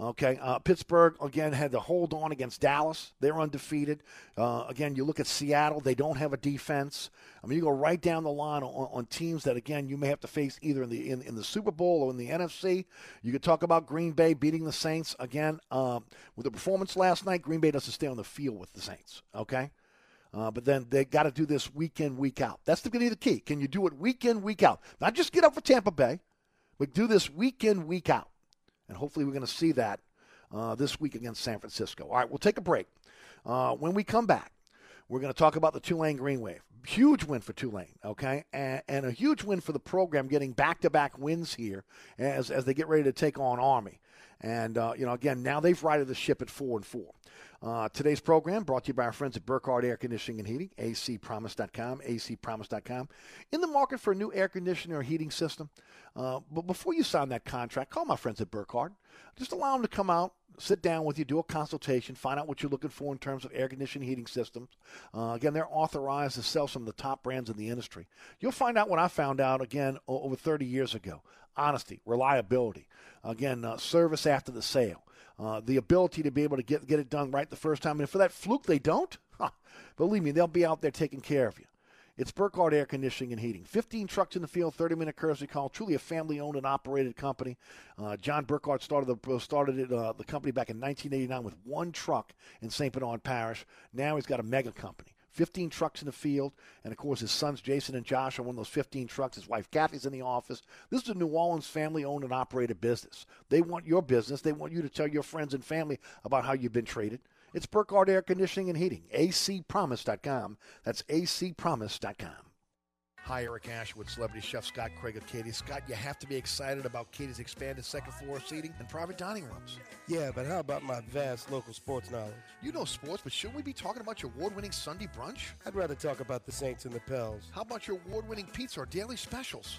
Okay, uh, Pittsburgh again had to hold on against Dallas. They're undefeated. Uh, again, you look at Seattle; they don't have a defense. I mean, you go right down the line on, on teams that again you may have to face either in the in, in, the Super Bowl or in the NFC. You could talk about Green Bay beating the Saints again um, with the performance last night. Green Bay doesn't stay on the field with the Saints. Okay. Uh, but then they got to do this week in, week out. That's going to be the key. Can you do it week in, week out? Not just get up for Tampa Bay, but do this week in, week out. And hopefully we're going to see that uh, this week against San Francisco. All right, we'll take a break. Uh, when we come back, we're going to talk about the Tulane Green Wave. Huge win for Tulane, okay? And, and a huge win for the program getting back to back wins here as, as they get ready to take on Army. And, uh, you know, again, now they've righted the ship at 4 and 4. Uh, today's program brought to you by our friends at Burkhardt Air Conditioning and Heating, acpromise.com, acpromise.com. In the market for a new air conditioner or heating system, uh, but before you sign that contract, call my friends at Burkhardt. Just allow them to come out, sit down with you, do a consultation, find out what you're looking for in terms of air conditioning heating systems. Uh, again, they're authorized to sell some of the top brands in the industry. You'll find out what I found out again over 30 years ago honesty, reliability, again, uh, service after the sale. Uh, the ability to be able to get get it done right the first time. And if for that fluke they don't, huh, believe me, they'll be out there taking care of you. It's Burkhardt Air Conditioning and Heating. 15 trucks in the field, 30 minute courtesy call. Truly a family owned and operated company. Uh, John Burkhardt started the started it, uh, the company back in 1989 with one truck in St. Bernard Parish. Now he's got a mega company. 15 trucks in the field. And of course, his sons Jason and Josh are one of those 15 trucks. His wife Kathy's in the office. This is a New Orleans family owned and operated business. They want your business. They want you to tell your friends and family about how you've been treated. It's Burkhardt Air Conditioning and Heating. acpromise.com. That's acpromise.com. Hi, Eric Ashwood, celebrity chef Scott Craig of Katie. Scott, you have to be excited about Katie's expanded second floor seating and private dining rooms. Yeah, but how about my vast local sports knowledge? You know sports, but shouldn't we be talking about your award winning Sunday brunch? I'd rather talk about the Saints and the Pels. How about your award winning pizza or daily specials?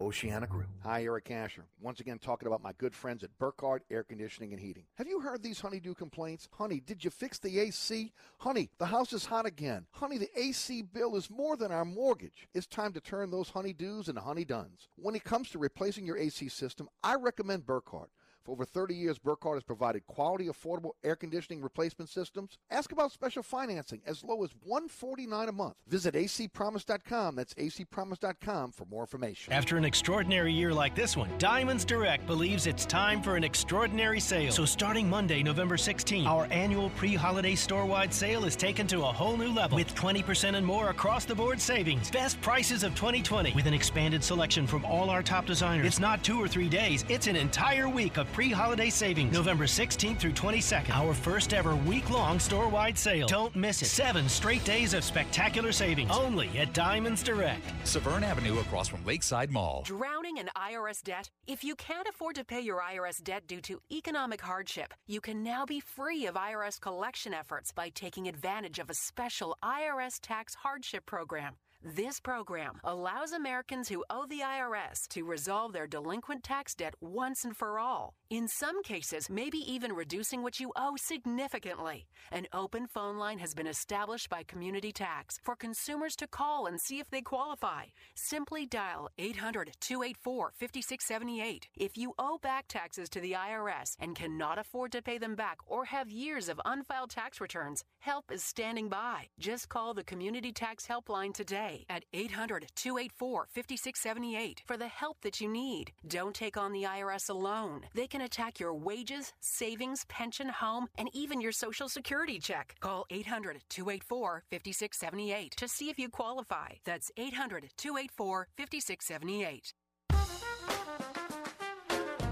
Oceana Group. Hi, Eric Asher. Once again, talking about my good friends at Burkhardt Air Conditioning and Heating. Have you heard these honeydew complaints? Honey, did you fix the AC? Honey, the house is hot again. Honey, the AC bill is more than our mortgage. It's time to turn those honeydews into honeyduns. When it comes to replacing your AC system, I recommend Burkhardt. For over 30 years, Burkhardt has provided quality, affordable air conditioning replacement systems. Ask about special financing as low as 149 a month. Visit acpromise.com. That's acpromise.com for more information. After an extraordinary year like this one, Diamonds Direct believes it's time for an extraordinary sale. So starting Monday, November 16, our annual pre-holiday store-wide sale is taken to a whole new level with 20% and more across the board savings. Best prices of 2020 with an expanded selection from all our top designers. It's not two or three days, it's an entire week of pre-holiday savings. November 16th through 22nd. Our first ever week-long store-wide sale. Don't miss it. Seven straight days of spectacular savings. Only at Diamonds Direct. Severn Avenue across from Lakeside Mall. Drowning in IRS debt? If you can't afford to pay your IRS debt due to economic hardship, you can now be free of IRS collection efforts by taking advantage of a special IRS tax hardship program. This program allows Americans who owe the IRS to resolve their delinquent tax debt once and for all. In some cases, maybe even reducing what you owe significantly. An open phone line has been established by Community Tax for consumers to call and see if they qualify. Simply dial 800 284 5678. If you owe back taxes to the IRS and cannot afford to pay them back or have years of unfiled tax returns, help is standing by. Just call the Community Tax Helpline today at 800 284 5678 for the help that you need. Don't take on the IRS alone. They can attack your wages, savings, pension, home, and even your Social Security check. Call 800 284 5678 to see if you qualify. That's 800 284 5678.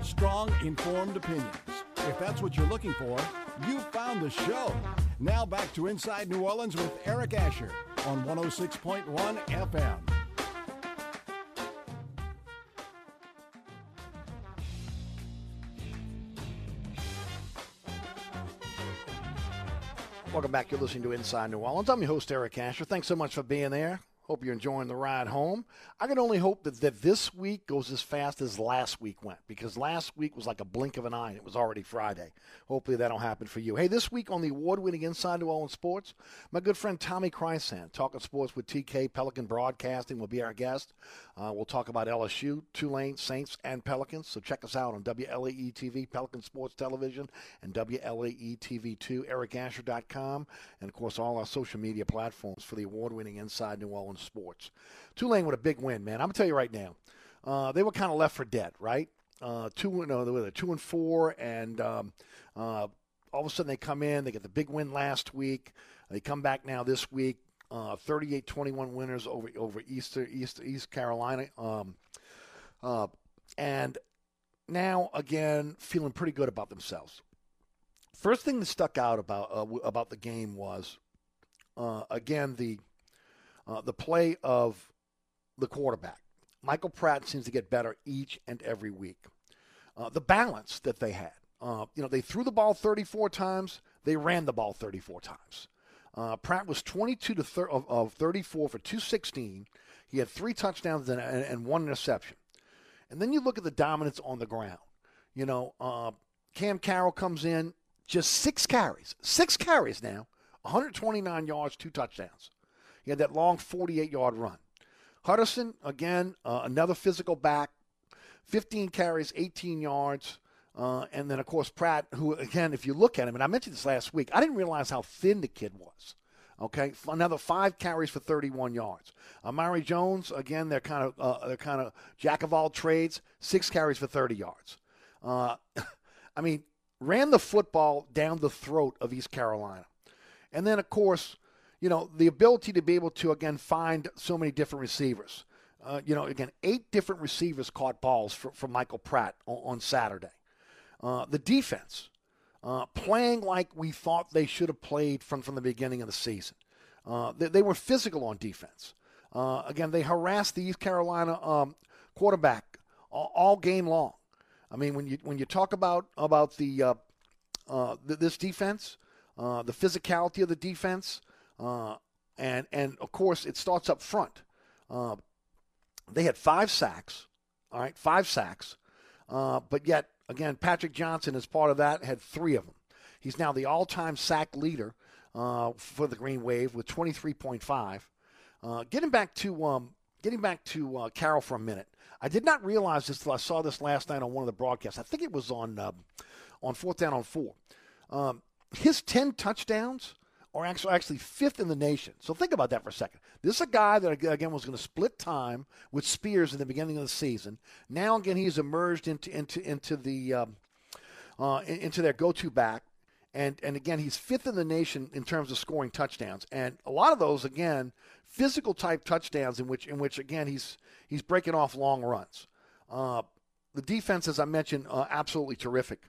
Strong, informed opinions. If that's what you're looking for, you found the show. Now back to Inside New Orleans with Eric Asher on 106.1 FM. Welcome back. You're listening to Inside New Orleans. I'm your host, Eric Asher. Thanks so much for being there. Hope you're enjoying the ride home. I can only hope that, that this week goes as fast as last week went because last week was like a blink of an eye and it was already Friday. Hopefully that'll happen for you. Hey, this week on the award winning Inside New Orleans Sports, my good friend Tommy Krysan, talking sports with TK Pelican Broadcasting, will be our guest. Uh, we'll talk about LSU, Tulane, Saints, and Pelicans. So check us out on WLAE TV, Pelican Sports Television, and WLAE TV 2, ericasher.com, and of course all our social media platforms for the award winning Inside New Orleans Sports. Tulane with a big win, man. I'm gonna tell you right now, uh, they were kind of left for dead, right? Uh, two, no, they were two and four, and um, uh, all of a sudden they come in, they get the big win last week. They come back now this week, uh, 38-21 winners over over East East East Carolina, um, uh, and now again feeling pretty good about themselves. First thing that stuck out about uh, about the game was uh, again the uh, the play of the quarterback. Michael Pratt seems to get better each and every week. Uh, the balance that they had. Uh, you know, they threw the ball 34 times. They ran the ball 34 times. Uh, Pratt was 22 to thir- of, of 34 for 216. He had three touchdowns and, and, and one interception. And then you look at the dominance on the ground. You know, uh, Cam Carroll comes in, just six carries, six carries now, 129 yards, two touchdowns. He had that long 48 yard run. Huderson, again, uh, another physical back, 15 carries, 18 yards. Uh, and then, of course, Pratt, who, again, if you look at him, and I mentioned this last week, I didn't realize how thin the kid was. Okay, another five carries for 31 yards. Amari Jones, again, they're kind of uh, they're kind of jack of all trades. Six carries for 30 yards. Uh, I mean, ran the football down the throat of East Carolina, and then of course, you know, the ability to be able to again find so many different receivers. Uh, you know, again, eight different receivers caught balls for, for Michael Pratt on, on Saturday. Uh, the defense uh, playing like we thought they should have played from, from the beginning of the season. Uh, they, they, were physical on defense. Uh, again, they harassed the East Carolina um, quarterback all, all, game long. I mean, when you when you talk about about the uh, th- this defense, the physicality of the defense, and and of course it starts up front. they had five sacks, all right, five sacks, but yet Again, Patrick Johnson, as part of that, had three of them. He's now the all time sack leader uh, for the Green Wave with 23.5. Uh, getting back to um, getting back to uh, Carroll for a minute. I did not realize this until I saw this last night on one of the broadcasts. I think it was on uh, on fourth down on four. Um, his 10 touchdowns are actually actually fifth in the nation. So think about that for a second. This is a guy that again was going to split time with Spears in the beginning of the season. Now again he's emerged into into into the um, uh, into their go-to back, and and again he's fifth in the nation in terms of scoring touchdowns, and a lot of those again physical type touchdowns in which in which again he's he's breaking off long runs. Uh, the defense, as I mentioned, uh, absolutely terrific,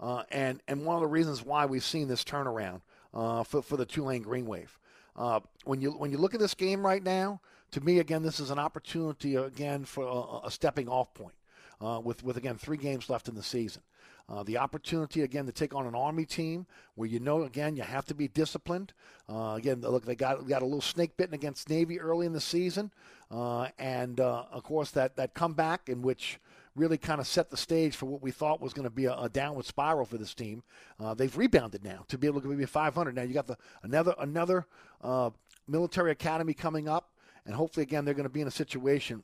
uh, and and one of the reasons why we've seen this turnaround uh, for for the Tulane Green Wave. Uh, when you when you look at this game right now, to me again, this is an opportunity again for a, a stepping off point. Uh, with with again three games left in the season, uh, the opportunity again to take on an Army team where you know again you have to be disciplined. Uh, again, look they got got a little snake bitten against Navy early in the season, uh, and of course that that comeback in which really kind of set the stage for what we thought was going to be a, a downward spiral for this team. Uh, they've rebounded now to be able to be 500. Now you got the another another uh, military academy coming up, and hopefully again they're going to be in a situation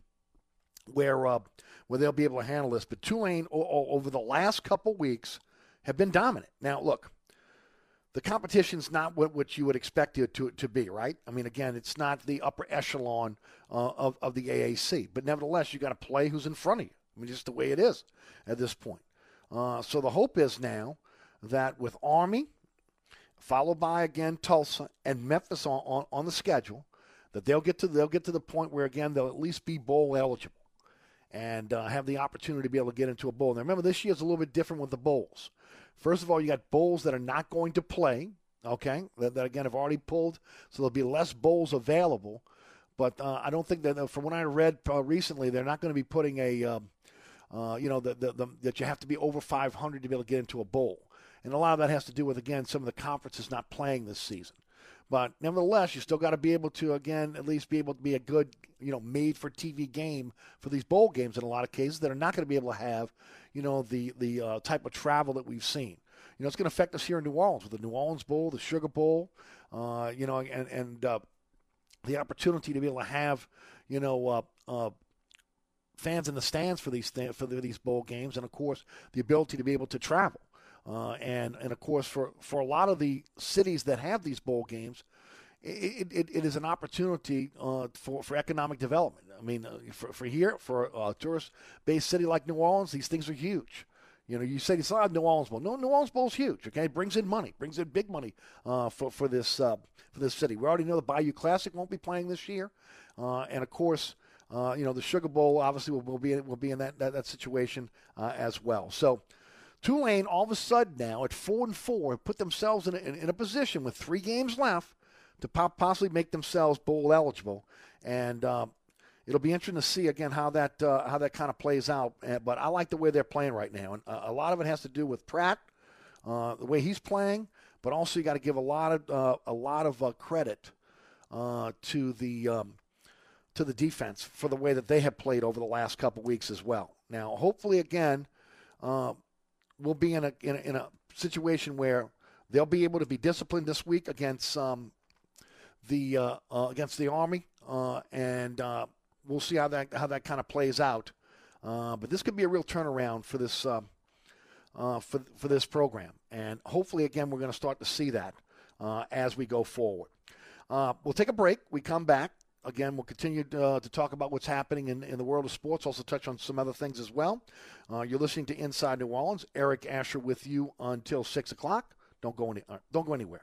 where uh, where they'll be able to handle this. But Tulane o- o- over the last couple weeks have been dominant. Now look. The competition's not what, what you would expect it to, to be, right? I mean, again, it's not the upper echelon uh, of, of the AAC, but nevertheless, you got to play who's in front of you. I mean, just the way it is at this point. Uh, so the hope is now that with Army, followed by again Tulsa and Memphis on, on, on the schedule, that they'll get to they'll get to the point where again they'll at least be bowl eligible and uh, have the opportunity to be able to get into a bowl. Now remember, this year is a little bit different with the bowls. First of all, you got bowls that are not going to play. Okay, that, that again have already pulled, so there'll be less bowls available. But uh, I don't think that, uh, from what I read uh, recently, they're not going to be putting a, um, uh, you know, the, the, the, that you have to be over 500 to be able to get into a bowl. and a lot of that has to do with again some of the conferences not playing this season. But nevertheless, you still got to be able to again at least be able to be a good you know made for TV game for these bowl games in a lot of cases that are not going to be able to have you know the the uh, type of travel that we've seen. You know, it's going to affect us here in New Orleans with the New Orleans Bowl, the Sugar Bowl, uh, you know, and and uh, the opportunity to be able to have you know uh, uh, fans in the stands for these th- for these bowl games, and of course the ability to be able to travel. Uh, and and of course for, for a lot of the cities that have these bowl games, it, it, it is an opportunity uh, for, for economic development. I mean, uh, for, for here, for a tourist-based city like New Orleans, these things are huge. You know, you say it's not New Orleans Bowl. No, New Orleans Bowl is huge. Okay, it brings in money, brings in big money uh, for for this uh, for this city. We already know the Bayou Classic won't be playing this year, uh, and of course, uh, you know the Sugar Bowl obviously will, will be will be in that that, that situation uh, as well. So. Tulane, all of a sudden now at four and four, put themselves in a, in a position with three games left to possibly make themselves bowl eligible, and um, it'll be interesting to see again how that uh, how that kind of plays out. But I like the way they're playing right now, and uh, a lot of it has to do with Pratt, uh, the way he's playing. But also, you got to give a lot of uh, a lot of uh, credit uh, to the um, to the defense for the way that they have played over the last couple weeks as well. Now, hopefully, again, we'll be in a, in a in a situation where they'll be able to be disciplined this week against um, the against the Army, and we'll see how that how that kind of plays out. Uh, but this could be a real turnaround for this uh, uh, for for this program, and hopefully, again, we're going to start to see that uh, as we go forward. Uh, we'll take a break. We come back. Again, we'll continue to, uh, to talk about what's happening in, in the world of sports, also touch on some other things as well. you're listening to Inside New Orleans. Eric Asher with you until 6 o'clock. Don't go, any, don't go anywhere.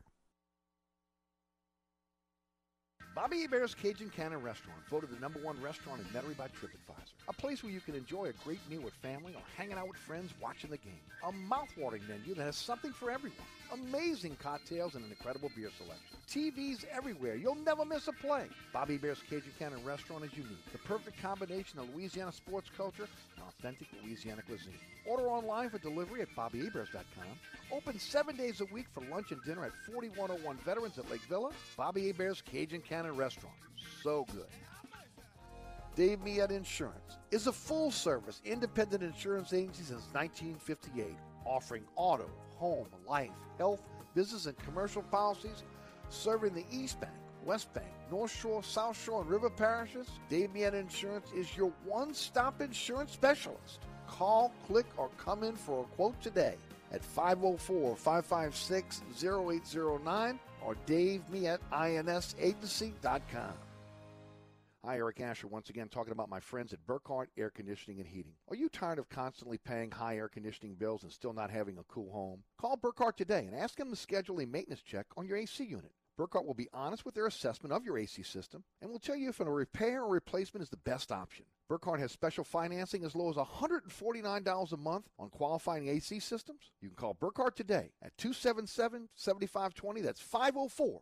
Bobby Hebert's Cajun Cannon Restaurant, voted the number one restaurant in Metairie by TripAdvisor. A place where you can enjoy a great meal with family or hanging out with friends watching the game. A mouth-watering menu that has something for everyone. Amazing cocktails and an incredible beer selection. TVs everywhere. You'll never miss a play. Bobby Hebert's Cajun Cannon Restaurant is unique. The perfect combination of Louisiana sports culture and authentic Louisiana cuisine. Order online for delivery at BobbyHeberts.com. Open seven days a week for lunch and dinner at 4101 Veterans at Lake Villa. Bobby Hebert's Cajun Cannon Restaurant. So good. Dave Millet Insurance is a full service independent insurance agency since 1958, offering auto, home, life, health, business, and commercial policies, serving the East Bank, West Bank, North Shore, South Shore, and River parishes. Dave Millet Insurance is your one stop insurance specialist. Call, click, or come in for a quote today at 504 556 0809 or DaveMeAtInsAgency.com. Hi, Eric Asher, once again talking about my friends at Burkhardt Air Conditioning and Heating. Are you tired of constantly paying high air conditioning bills and still not having a cool home? Call Burkhardt today and ask them to schedule a maintenance check on your AC unit. Burkhardt will be honest with their assessment of your AC system and will tell you if a repair or replacement is the best option. Burkhardt has special financing as low as $149 a month on qualifying AC systems. You can call Burkhardt today at 277 7520. That's 504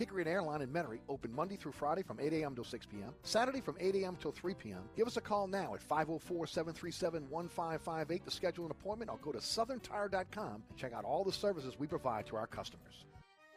Hickory and Airline in Metairie open Monday through Friday from 8 a.m. till 6 p.m., Saturday from 8 a.m. till 3 p.m. Give us a call now at 504 737 1558 to schedule an appointment or go to southerntire.com and check out all the services we provide to our customers.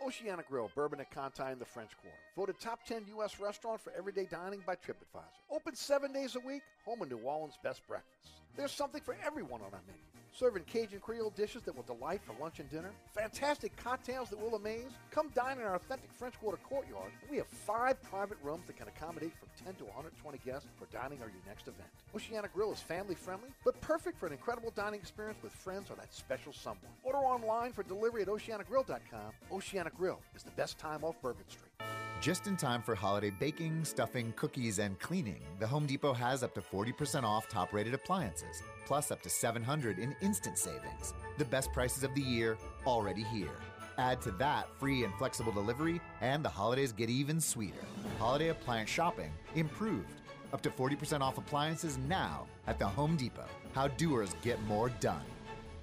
Oceana Grill, Bourbon at Conti in the French Quarter. Voted top 10 U.S. restaurant for everyday dining by TripAdvisor. Open seven days a week, home of New Orleans' best breakfast. There's something for everyone on our menu serving Cajun Creole dishes that will delight for lunch and dinner, fantastic cocktails that will amaze. Come dine in our authentic French Quarter courtyard. We have five private rooms that can accommodate from 10 to 120 guests for dining or your next event. Oceana Grill is family friendly, but perfect for an incredible dining experience with friends or that special someone. Order online for delivery at oceanagrill.com. Oceana Grill is the best time off Bourbon Street. Just in time for holiday baking, stuffing, cookies, and cleaning, the Home Depot has up to 40% off top rated appliances, plus up to 700 in instant savings. The best prices of the year already here. Add to that free and flexible delivery, and the holidays get even sweeter. Holiday appliance shopping improved. Up to 40% off appliances now at the Home Depot. How doers get more done.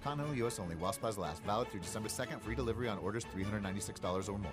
Continental U.S. only while supplies last. Valid through December 2nd. Free delivery on orders $396 or more.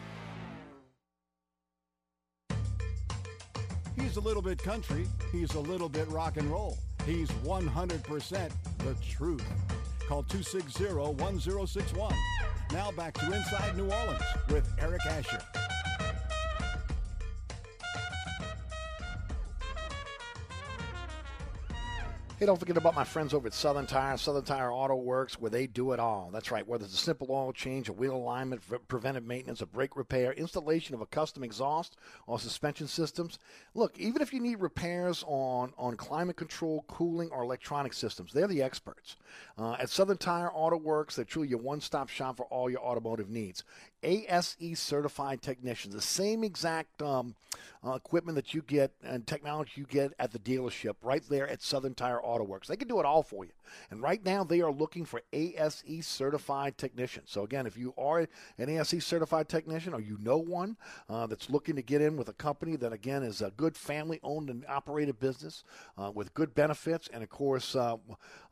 He's a little bit country. He's a little bit rock and roll. He's 100% the truth. Call 260-1061. Now back to Inside New Orleans with Eric Asher. Hey, don't forget about my friends over at Southern Tire, Southern Tire Auto Works, where they do it all. That's right, whether it's a simple oil change, a wheel alignment, pre- preventive maintenance, a brake repair, installation of a custom exhaust or suspension systems. Look, even if you need repairs on, on climate control, cooling, or electronic systems, they're the experts. Uh, at Southern Tire Auto Works, they're truly your one stop shop for all your automotive needs. ASE certified technicians, the same exact um, uh, equipment that you get and technology you get at the dealership right there at Southern Tire Auto Works. They can do it all for you. And right now they are looking for ASE certified technicians. So again, if you are an ASE certified technician or you know one uh, that's looking to get in with a company that again is a good family owned and operated business uh, with good benefits, and of course, uh,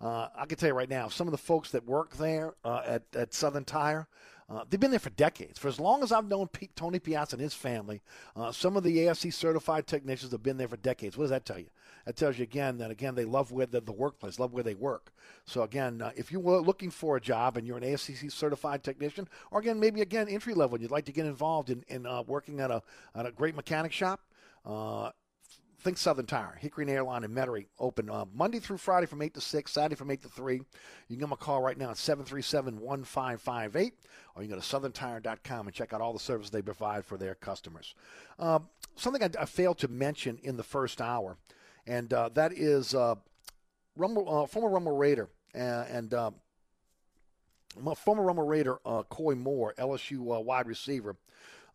uh, I can tell you right now, some of the folks that work there uh, at, at Southern Tire. Uh, they've been there for decades. For as long as I've known Tony Piazza and his family, uh, some of the ASE certified technicians have been there for decades. What does that tell you? That tells you again that again they love where the, the workplace, love where they work. So again, uh, if you were looking for a job and you're an ASE certified technician, or again maybe again entry level, and you'd like to get involved in, in uh, working at a at a great mechanic shop. Uh, think Southern Tire, Hickory and Airline in Metairie, open uh, Monday through Friday from 8 to 6, Saturday from 8 to 3. You can give them a call right now at 737 1558, or you can go to southerntire.com and check out all the services they provide for their customers. Uh, something I, I, failed to mention in the first hour, and uh, that is uh, Rummel, uh, former Rummel Raider and uh, former Rummel Raider Koy Moore, LSU wide receiver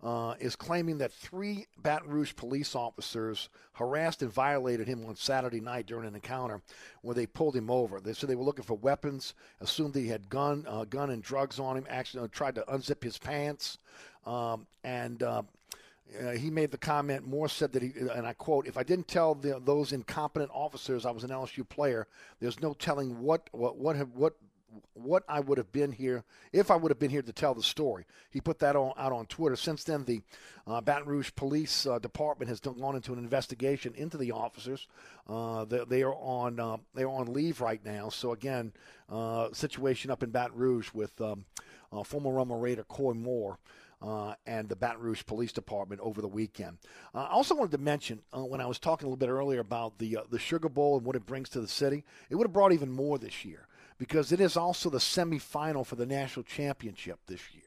uh, is claiming that three Baton Rouge police officers harassed and violated him on Saturday night during an encounter where they pulled him over. They said they were looking for weapons, assumed he had gun, uh, gun and drugs on him. Actually, uh, tried to unzip his pants, um, and. Uh, uh, he made the comment. Moore said that he, and I quote, "If I didn't tell the, those incompetent officers I was an LSU player, there's no telling what what what have, what what I would have been here if I would have been here to tell the story. He put that out on Twitter. Since then, the uh, Baton Rouge Police uh, Department has gone into an investigation into the officers. Uh, they, they, are on uh, they are on leave right now. So again, uh, situation up in Baton Rouge with um, uh, former Rummel Raider Koy Moore. Uh, and the Baton Rouge Police Department over the weekend. Uh, I also wanted to mention uh, when I was talking a little bit earlier about the the Sugar Bowl and what it brings to the city, it would have brought even more this year because it is also the semifinal for the national championship this year.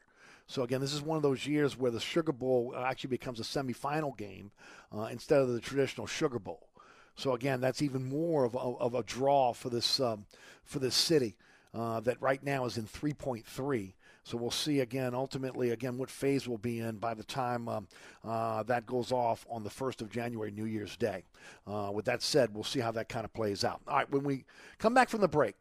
So again, this is one of those years where the Sugar Bowl actually becomes a semifinal game uh, instead of the traditional Sugar Bowl. So again, that's even more of a, of a draw for this um, for this city uh, that right now is in 3.3. So we'll see again, ultimately, again, what phase we'll be in by the time um, uh, that goes off on the 1st of January, New Year's Day. Uh, with that said, we'll see how that kind of plays out. All right, when we come back from the break,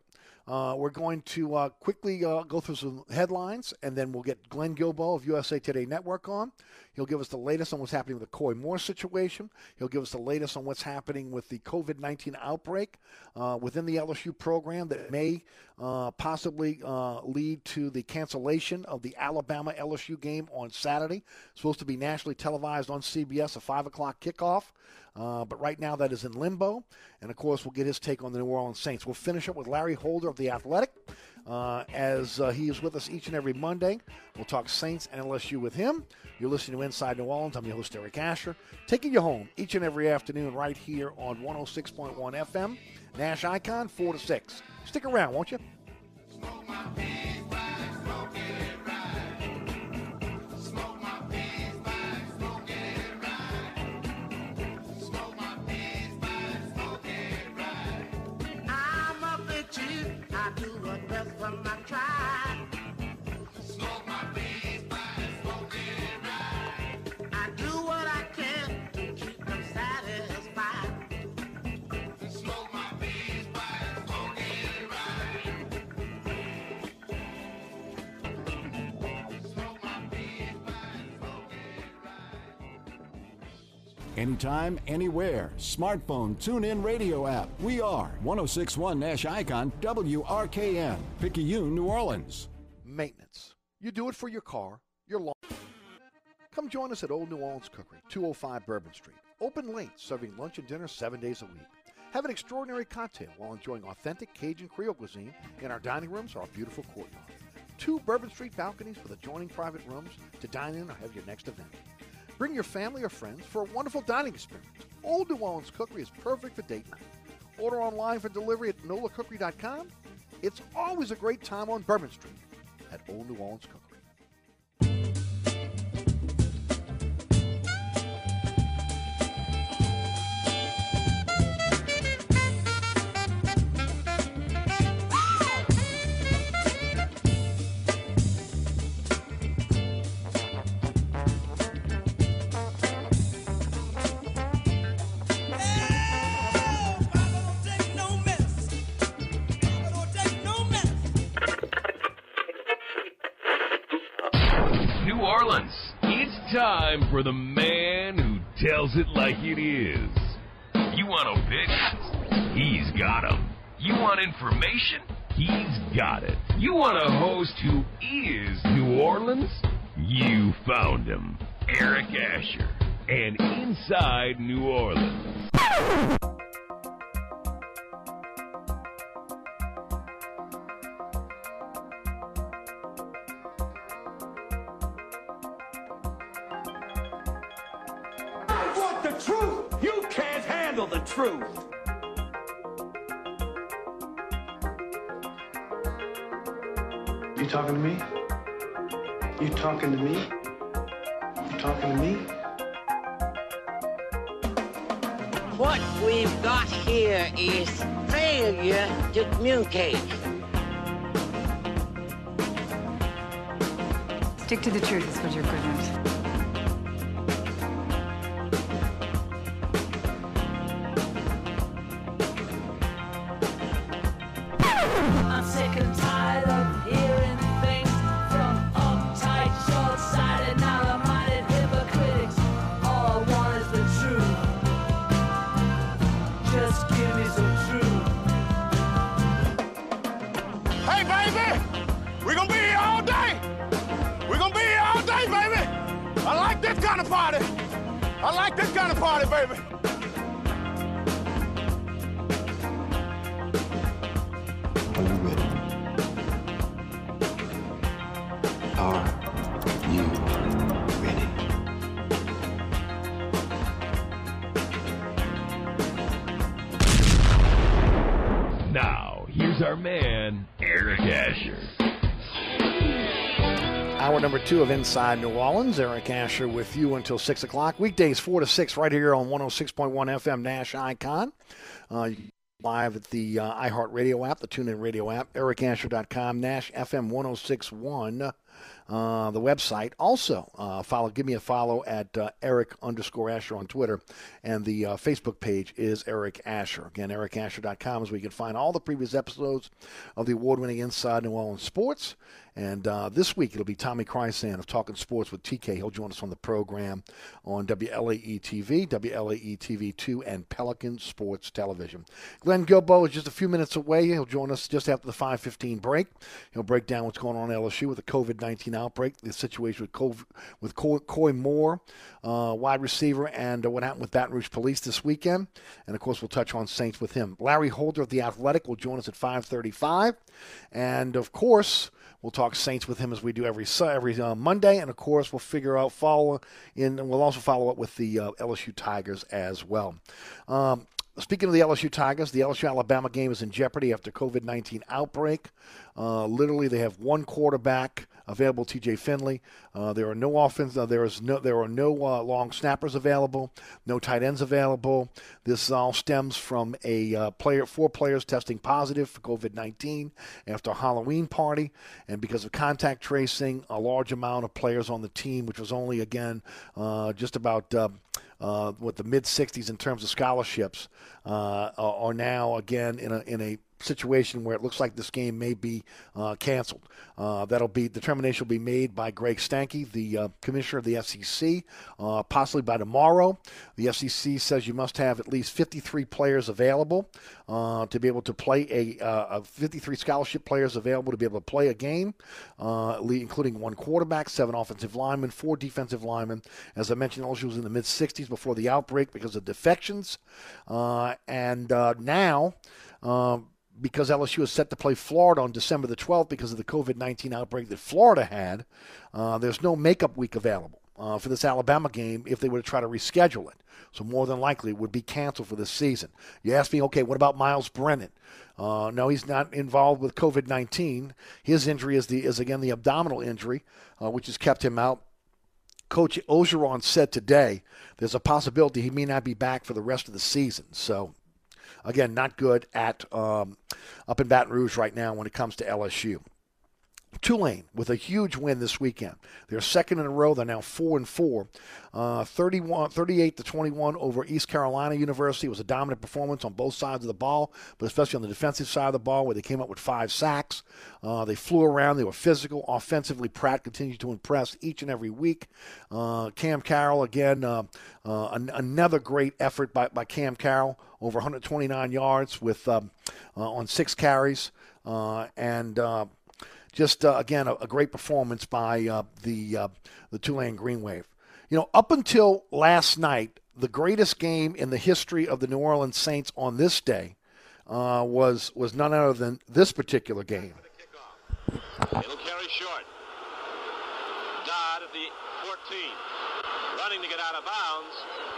uh, we're going to uh, quickly uh, go through some headlines, and then we'll get Glenn Guilbeau of USA Today Network on. He'll give us the latest on what's happening with the Koy Moore situation. He'll give us the latest on what's happening with the COVID 19 outbreak uh, within the LSU program that may uh, possibly uh, lead to the cancellation of the Alabama LSU game on Saturday. It's supposed to be nationally televised on CBS, a 5 o'clock kickoff. Uh, but right now that is in limbo. And of course, we'll get his take on the New Orleans Saints. We'll finish up with Larry Holder of The Athletic uh, as uh, he is with us each and every Monday. We'll talk Saints and LSU with him. You're listening to Inside New Orleans. I'm your host, Eric Asher, taking you home each and every afternoon right here on 106.1 FM, Nash Icon, 4 to 6. Stick around, won't you? Anytime, anywhere. Smartphone, tune in radio app. We are 1061 Nash Icon WRKN, Picayune, New Orleans. Maintenance. You do it for your car, your lawn. Come join us at Old New Orleans Cookery, 205 Bourbon Street. Open late, serving lunch and dinner seven days a week. Have an extraordinary cocktail while enjoying authentic Cajun Creole cuisine in our dining rooms or our beautiful courtyard. Two Bourbon Street balconies with adjoining private rooms to dine in or have your next event. Bring your family or friends for a wonderful dining experience. Old New Orleans Cookery is perfect for date night. Order online for delivery at nolacookery.com. It's always a great time on Bourbon Street at Old New Orleans Cookery. Stick to the truth is what you're good at. Two of Inside New Orleans. Eric Asher with you until 6 o'clock. Weekdays 4 to 6 right here on 106.1 FM Nash Icon. Uh, live at the uh, iHeartRadio app, the TuneIn Radio app, ericasher.com, Nash FM 1061. Uh, the website. Also, uh, follow. Give me a follow at uh, Eric underscore Asher on Twitter, and the uh, Facebook page is Eric Asher. Again, ericasher.com is where you can find all the previous episodes of the award-winning Inside New Orleans Sports. And uh, this week it'll be Tommy Krysan of Talking Sports with TK. He'll join us on the program on WLAE TV, WLAE TV 2, and Pelican Sports Television. Glenn Guilbeau is just a few minutes away. He'll join us just after the 5:15 break. He'll break down what's going on at LSU with the COVID-19 outbreak, the situation with COVID, with Koy, Koy Moore, uh, wide receiver, and uh, what happened with Baton Rouge Police this weekend. And of course, we'll touch on Saints with him. Larry Holder of the Athletic will join us at 5:35, and of course. We'll talk Saints with him as we do every every uh, Monday, and of course we'll figure out follow in. And we'll also follow up with the uh, LSU Tigers as well. Um, Speaking of the LSU Tigers, the LSU Alabama game is in jeopardy after COVID 19 outbreak. Uh, literally, they have one quarterback available, T.J. Finley. Uh, there are no offense. Uh, there is no. There are no uh, long snappers available. No tight ends available. This all stems from a uh, player, four players testing positive for COVID 19 after a Halloween party, and because of contact tracing, a large amount of players on the team, which was only again uh, just about. Uh, with the mid 60s in terms of scholarships uh, are now again in a in a situation where it looks like this game may be uh, canceled. Uh, that'll be determination will be made by Greg Sankey, the uh, commissioner of the SEC, uh, possibly by tomorrow. The SEC says you must have at least 53 players available uh, to be able to play a, uh, a 53 scholarship players available to be able to play a game, including one quarterback, seven offensive linemen, four defensive linemen. As I mentioned, LSU was in the mid 60s before the outbreak because of defections, and now. Um, because LSU is set to play Florida on December the 12th because of the COVID 19 outbreak that Florida had, uh, there's no makeup week available uh, for this Alabama game if they were to try to reschedule it. So, more than likely, it would be canceled for this season. You ask me, okay, what about Myles Brennan? Uh, no, he's not involved with COVID 19. His injury is, the, is, again, the abdominal injury, uh, which has kept him out. Coach Orgeron said today there's a possibility he may not be back for the rest of the season. So, again, not good at um, up in Baton Rouge right now when it comes to LSU. Tulane with a huge win this weekend. They're second in a row. They're now four and four. Uh, 31, 38 to 21 over East Carolina University. It was a dominant performance on both sides of the ball, but especially on the defensive side of the ball where they came up with five sacks. Uh, they flew around. They were physical. Offensively, Pratt continued to impress each and every week. Uh, Cam Carroll, again, uh, uh, an- another great effort by, by Cam Carroll, over 129 yards with um, uh, on six carries. and just uh, again a, a, great performance by uh, the uh, the Tulane Green Wave. You know, up until last night, the greatest game in the history of the New Orleans Saints on this day was was none other than this particular game. It'll carry short. Dodd at the 14, running to get out of bounds.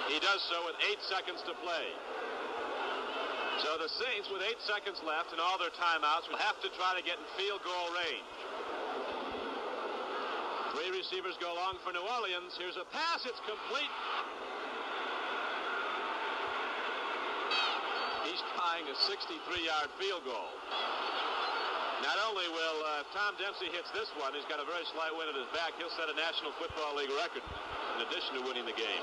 He does so with eight seconds to play. So the Saints, with eight seconds left and all their timeouts, will have to try to get in field goal range. Three receivers go long for New Orleans. Here's a pass. It's complete. He's tying a 63-yard field goal. Not only will uh, Tom Dempsey hits this one, he's got a very slight win at his back. He'll set a National Football League record in addition to winning the game.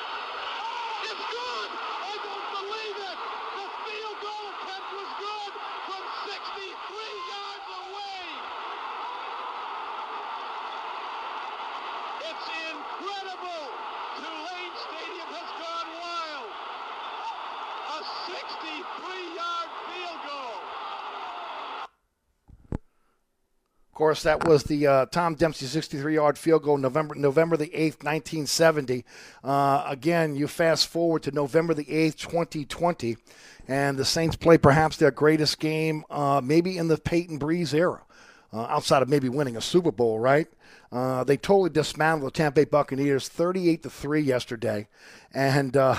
course, that was the uh, Tom Dempsey 63-yard field goal, November November the 8th, 1970. Uh, again, you fast forward to November the 8th, 2020, and the Saints play perhaps their greatest game, uh, maybe in the Payton Brees era, uh, outside of maybe winning a Super Bowl, right? Uh, they totally dismantled the Tampa Bay Buccaneers 38 to three yesterday, and uh,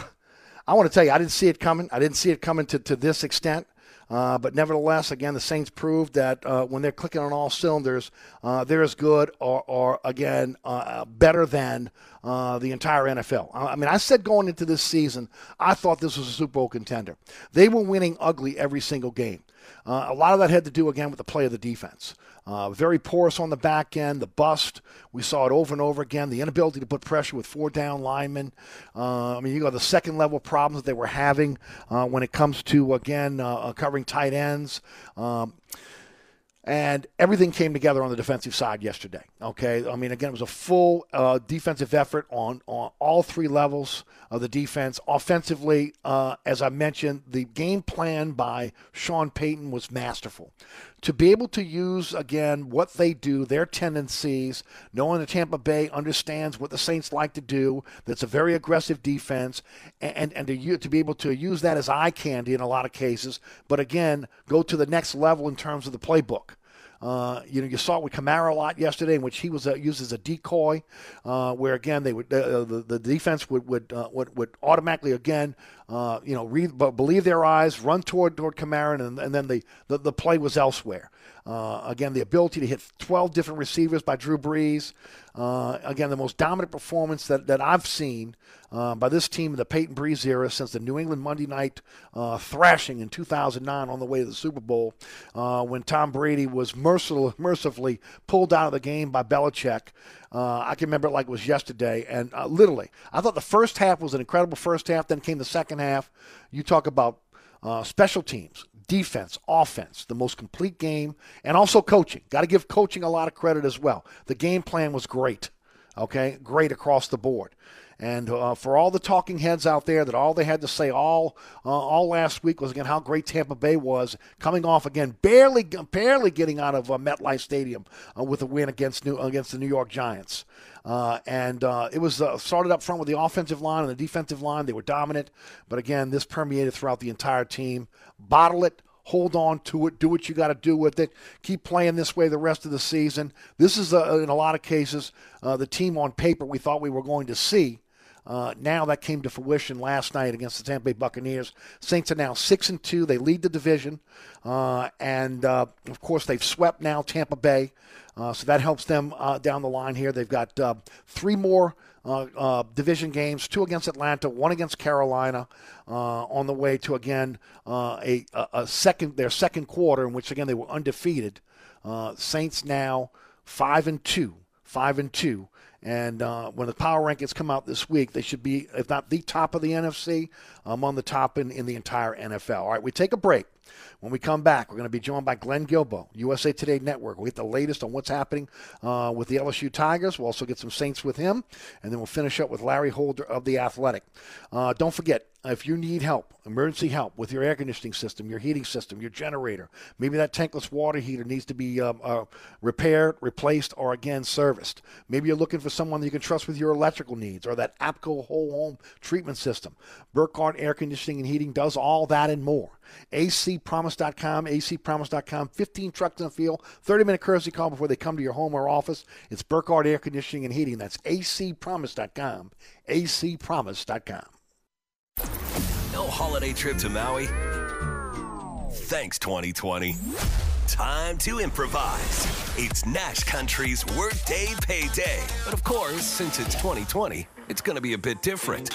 I want to tell you, I didn't see it coming. I didn't see it coming to, to this extent. Uh, but nevertheless, again, the Saints proved that uh, when they're clicking on all cylinders, uh, they're as good or, or again, uh, better than uh, the entire NFL. I mean, I said going into this season, I thought this was a Super Bowl contender. They were winning ugly every single game. Uh, a lot of that had to do, again, with the play of the defense. Uh, very porous on the back end, the bust. We saw it over and over again. The inability to put pressure with four down linemen. Uh, I mean, you got the second level problems that they were having uh, when it comes to, again, uh, covering tight ends. Um, and everything came together on the defensive side yesterday. Okay, I mean, again, it was a full uh, defensive effort on on all three levels of the defense. Offensively, uh, as I mentioned, the game plan by Sean Payton was masterful. To be able to use again what they do, their tendencies, knowing that Tampa Bay understands what the Saints like to do. That's a very aggressive defense, and and to to be able to use that as eye candy in a lot of cases. But again, go to the next level in terms of the playbook. Uh, you know, you saw it with Kamara a lot yesterday, in which he was uh, used as a decoy, uh, where again they would uh, the, the defense would would, uh, would would automatically again uh, you know read, believe their eyes, run toward toward Kamara, and, and then the, the, the play was elsewhere. again, the ability to hit 12 different receivers by Drew Brees. Uh, again, the most dominant performance that, that I've seen uh, by this team in the Payton Brees era since the New England Monday night uh, thrashing in 2009 on the way to the Super Bowl uh, when Tom Brady was mercil- mercifully pulled out of the game by Belichick. Uh, I can remember it like it was yesterday. And uh, literally, I thought the first half was an incredible first half. Then came the second half. You talk about uh, special teams, defense, offense, the most complete game, and also coaching. Got to give coaching a lot of credit as well. The game plan was great. Okay, great across the board. And uh, for all the talking heads out there, that all they had to say all uh, all last week was again how great Tampa Bay was, coming off again barely barely getting out of uh, MetLife Stadium uh, with a win against New, against the New York Giants. Uh, and uh, it was started up front with the offensive line and the defensive line. They were dominant, but again, this permeated throughout the entire team. Bottle it, hold on to it, do what you got to do with it, keep playing this way the rest of the season. This is, in a lot of cases, uh, the team on paper we thought we were going to see. Uh, now that came to fruition last night against the Tampa Bay Buccaneers. Saints are now six and two. They lead the division, uh, and uh, of course they've swept now Tampa Bay, uh, so that helps them uh, down the line here. They've got uh, three more. division games, two against Atlanta, one against Carolina, on the way to again a, a, second their second quarter in which again they were undefeated. Saints now five and two, five and two, and uh, when the power rankings come out this week, they should be, if not the top of the NFC, among the top in, in the entire NFL. All right, we take a break. When we come back, we're going to be joined by Glenn Guilbeau, USA Today Network. We'll get the latest on what's happening uh, with the LSU Tigers. We'll also get some Saints with him, and then we'll finish up with Larry Holder of The Athletic. Uh, don't forget, if you need help, emergency help with your air conditioning system, your heating system, your generator, maybe that tankless water heater needs to be um, uh, repaired, replaced, or again serviced. Maybe you're looking for someone that you can trust with your electrical needs or that APCO whole home treatment system. Burkhardt Air Conditioning and Heating does all that and more. acpromise.com, acpromise.com, 15 trucks in the field, 30 minute courtesy call before they come to your home or office. It's Burkhardt Air Conditioning and Heating. That's acpromise.com, acpromise.com. No holiday trip to Maui? Thanks, 2020. Time to improvise. It's Nash Country's Workday Payday. But of course, since it's 2020, it's going to be a bit different.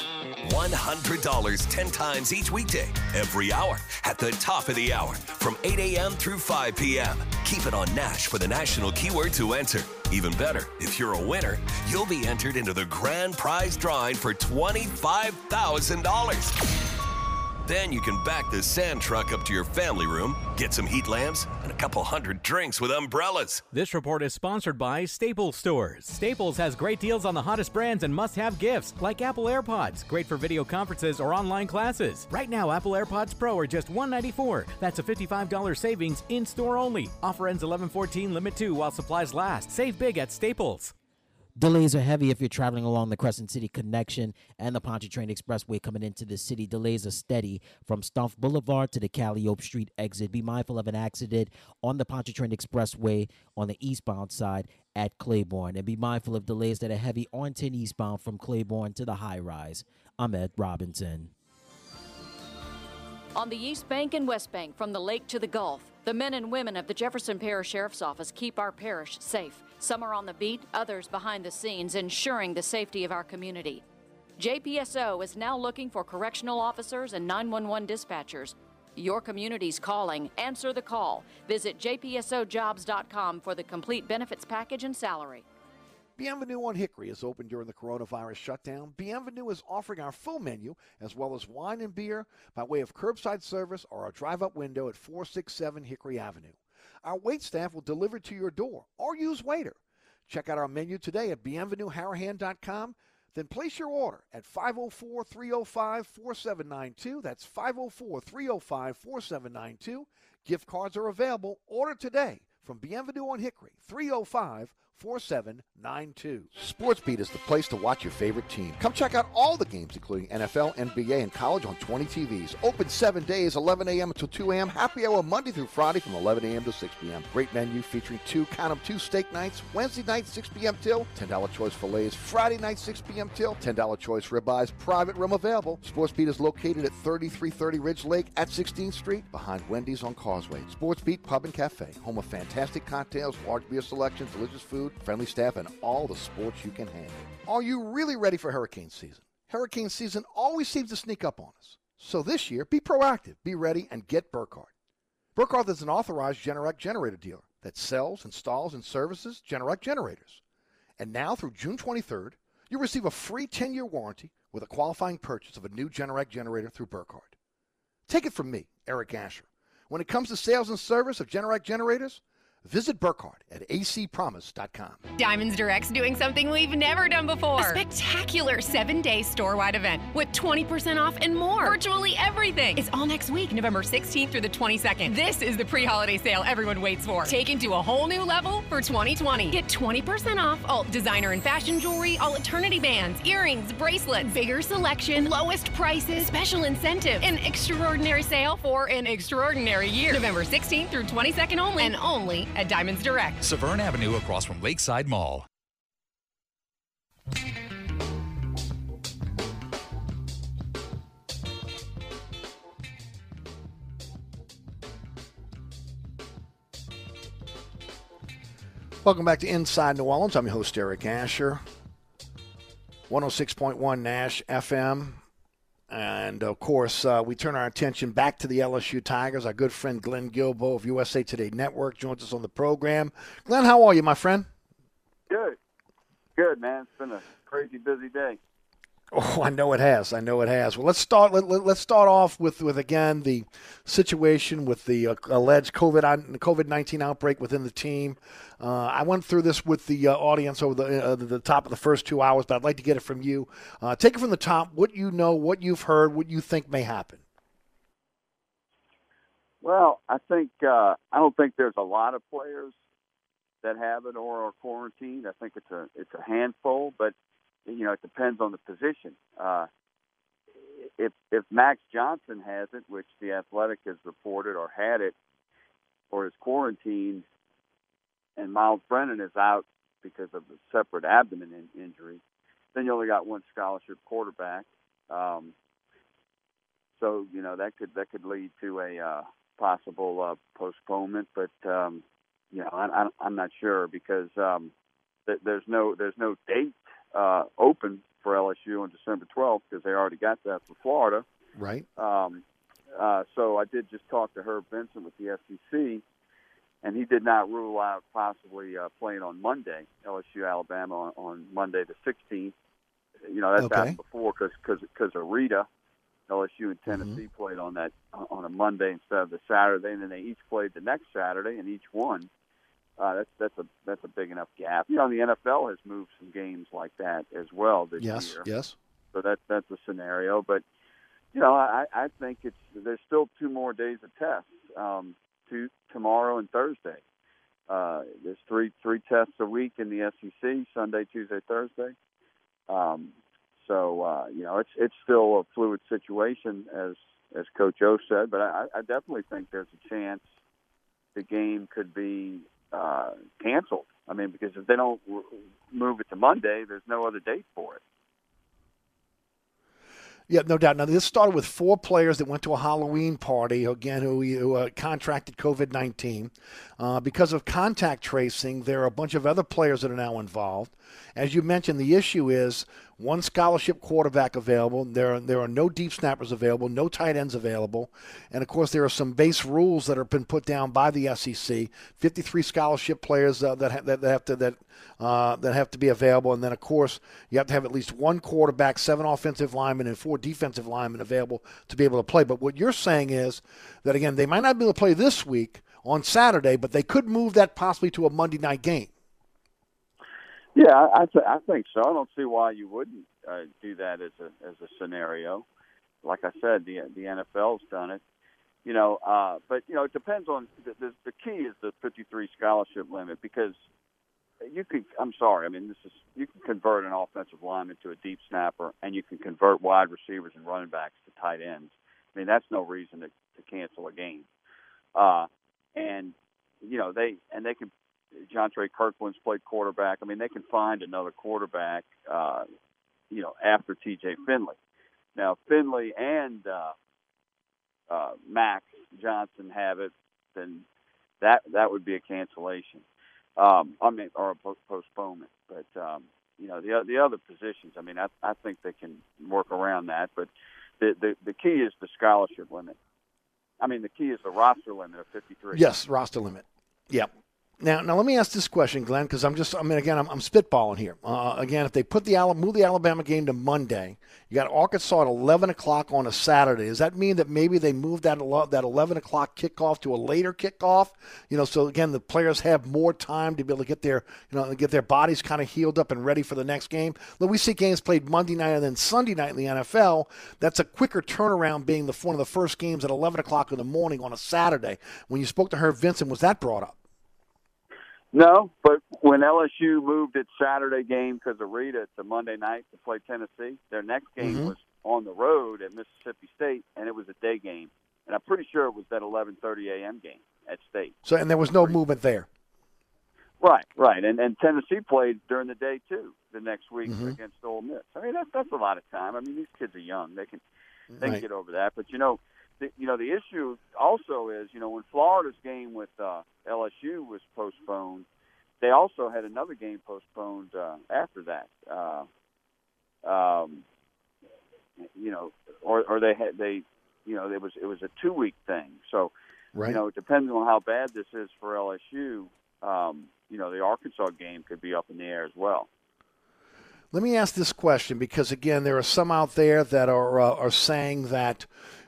$100 10 times each weekday, every hour, at the top of the hour, from 8 a.m. through 5 p.m. Keep it on Nash for the national keyword to enter. Even better, if you're a winner, you'll be entered into the grand prize drawing for $25,000. Then you can back the sand truck up to your family room, get some heat lamps, and a couple hundred drinks with umbrellas. This report is sponsored by Staples Stores. Staples has great deals on the hottest brands and must have gifts, like Apple AirPods, great for video conferences or online classes. Right now, Apple AirPods Pro are just 194. That's a $55 savings in store only. Offer ends 11 14, limit 2 while supplies last. Save big at Staples. Delays are heavy if you're traveling along the Crescent City Connection and the Pontchartrain Expressway coming into the city. Delays are steady from Stumpf Boulevard to the Calliope Street exit. Be mindful of an accident on the Pontchartrain Expressway on the eastbound side at Claiborne. And be mindful of delays that are heavy on 10 eastbound from Claiborne to the high rise. I'm Ed Robinson. On the East Bank and West Bank, from the lake to the Gulf, the men and women of the Jefferson Parish Sheriff's Office keep our parish safe. Some are on the beat, others behind the scenes, ensuring the safety of our community. JPSO is now looking for correctional officers and 911 dispatchers. Your community's calling. Answer the call. Visit jpsojobs.com for the complete benefits package and salary. Bienvenue on Hickory is open during the coronavirus shutdown. Bienvenue is offering our full menu as well as wine and beer by way of curbside service or a drive up window at 467 Hickory Avenue. Our wait staff will deliver to your door or use Waitr. Check out our menu today at bienvenueharahan.com. Then place your order at 504 305 4792. That's 504 305 4792. Gift cards are available. Order today from Bienvenue on Hickory 305 4792. SportsBeat is the place to watch your favorite team. Come check out all the games, including NFL, NBA, and college on 20 TVs. Open seven days, 11 a.m. until 2 a.m. Happy hour Monday through Friday from 11 a.m. to 6 p.m. Great menu featuring two, count them, two steak nights. Wednesday night, 6 p.m. till. $10 choice fillets. Friday night, 6 p.m. till. $10 choice ribeyes. Private room available. SportsBeat is located at 3330 Ridge Lake at 16th Street behind Wendy's on Causeway. SportsBeat Pub and Cafe, home of fantastic cocktails, large beer selections, delicious food, food, friendly staff, and all the sports you can handle. Are you really ready for hurricane season? Hurricane season always seems to sneak up on us. So this year, be proactive, be ready, and get Burkhardt. Burkhardt is an authorized Generac generator dealer that sells, installs, and services Generac generators. And now through June 23rd, you receive a free 10-year warranty with a qualifying purchase of a new Generac generator through Burkhardt. Take it from me, Eric Asher. When it comes to sales and service of Generac generators, visit Burkhardt at acpromise.com. Diamonds Direct's doing something we've never done before. A spectacular seven-day store-wide event with 20% off and more. Virtually everything. It's all next week, November 16th through the 22nd. This is the pre-holiday sale everyone waits for. Taken to a whole new level for 2020. Get 20% off all designer and fashion jewelry, all eternity bands, earrings, bracelets, bigger selection, lowest prices, special incentive, an extraordinary sale for an extraordinary year. November 16th through 22nd only, and only at Diamonds Direct. Severn Avenue across from Lakeside Mall. Welcome back to Inside New Orleans. I'm your host, Eric Asher. 106.1 Nash FM. And of course, uh, we turn our attention back to the LSU Tigers. Our good friend Glenn Guilbeau of USA Today Network joins us on the program. Glenn, how are you, my friend? Good. Good, man. It's been a crazy busy day. Oh, I know it has. I know it has. Well, let's start. Let, let, us start off with, with again the situation with the uh, alleged COVID COVID nineteen outbreak within the team. Uh, I went through this with the uh, audience over the uh, the top of the first two hours, but I'd like to get it from you. Uh, take it from the top. What you know, what you've heard, what you think may happen. Well, I think uh, I don't think there's a lot of players that have it or are quarantined. I think it's a it's a handful, but you know, it depends on the position. Uh, if if Max Johnson has it, which the Athletic has reported or had it, or is quarantined, and Myles Brennan is out because of a separate abdomen in, injury, then you only got one scholarship quarterback. Um, so you know that could that could lead to a uh, possible uh, postponement, but um, you know I, I'm not sure because um, th- there's no there's no date uh, open for LSU on December 12th because they already got that for Florida. Right. Um, uh, so I did just talk to Herb Vincent with the SEC, and he did not rule out possibly uh, playing on Monday, LSU Alabama on, on Monday the 16th. You know that's Okay. happened before because because of Rita. LSU and Tennessee Mm-hmm. played on that on a Monday instead of the Saturday, and then they each played the next Saturday, and each won. Uh, that's that's a that's a big enough gap. You know, the NFL has moved some games like that as well this Yes. year. Yes. yes. So that that's a scenario, but you know, I, I think it's there's still two more days of tests, um, two tomorrow and Thursday. Uh, there's three three tests a week in the SEC: Sunday, Tuesday, Thursday. Um, so uh, you know, it's it's still a fluid situation, as as Coach O said, but I, I definitely think there's a chance the game could be uh, canceled. I mean, because if they don't move it to Monday, there's no other date for it. Yeah, no doubt. Now, this started with four players that went to a Halloween party, again, who, who uh, contracted COVID 19. Uh, because of contact tracing, there are a bunch of other players that are now involved. As you mentioned, the issue is one scholarship quarterback available. There are, there are no deep snappers available, no tight ends available. And of course, there are some base rules that have been put down by the SEC 53 scholarship players uh, that, ha- that, have to, that, uh, that have to be available. And then, of course, you have to have at least one quarterback, seven offensive linemen, and four defensive linemen available to be able to play. But what you're saying is that, again, they might not be able to play this week on Saturday, but they could move that possibly to a Monday night game. Yeah, I, th- I think so. I don't see why you wouldn't uh, do that as a as a scenario. Like I said, the the NFL's done it. You know, uh, but you know, it depends on the, the the key is the 53 scholarship limit because you can. I'm sorry. I mean, this is you can convert an offensive lineman to a deep snapper, and you can convert wide receivers and running backs to tight ends. I mean, that's no reason to, to cancel a game. Uh, and you know they and they can. Jontre Kirklin's played quarterback. I mean, they can find another quarterback. Uh, you know, after T.J. Finley. Now Finley and uh, uh, Max Johnson have it, then that that would be a cancellation. Um, I mean, or a postponement. But um, you know, the the other positions. I mean, I I think they can work around that. But the the, the key is the scholarship limit. I mean, the key is the roster limit of 53. Yes, roster limit. Yep. Now, now let me ask this question, Glenn, because I'm just, I mean, again, I'm, I'm spitballing here. Uh, again, if they put the move the Alabama game to Monday, you got Arkansas at 11 o'clock on a Saturday. Does that mean that maybe they move that that 11 o'clock kickoff to a later kickoff? You know, so again, the players have more time to be able to get their, you know, get their bodies kind of healed up and ready for the next game. Look, we see games played Monday night and then Sunday night in the NFL. That's a quicker turnaround, being the one of the first games at 11 o'clock in the morning on a Saturday. When you spoke to Herb Vincent, was that brought up? No, but when LSU moved its Saturday game because of Rita to Monday night to play Tennessee, their next game Mhm. was on the road at Mississippi State, and it was a day game. And I'm pretty sure it was that 11:30 a.m. game at State. So, and there was no movement there. Right, right, and and Tennessee played during the day too the next week Mhm. against Ole Miss. I mean that's that's a lot of time. I mean these kids are young; they can they Right. can get over that. But you know, the, you know the issue also is you know when Florida's game with uh, LSU was postponed, they also had another game postponed uh, after that. Uh, um, you know, or or they had they, you know, it was it was a two week thing. So Right. you know, depending on how bad this is for LSU, um, you know, the Arkansas game could be up in the air as well. Let me ask this question because again, there are some out there that are uh, are saying that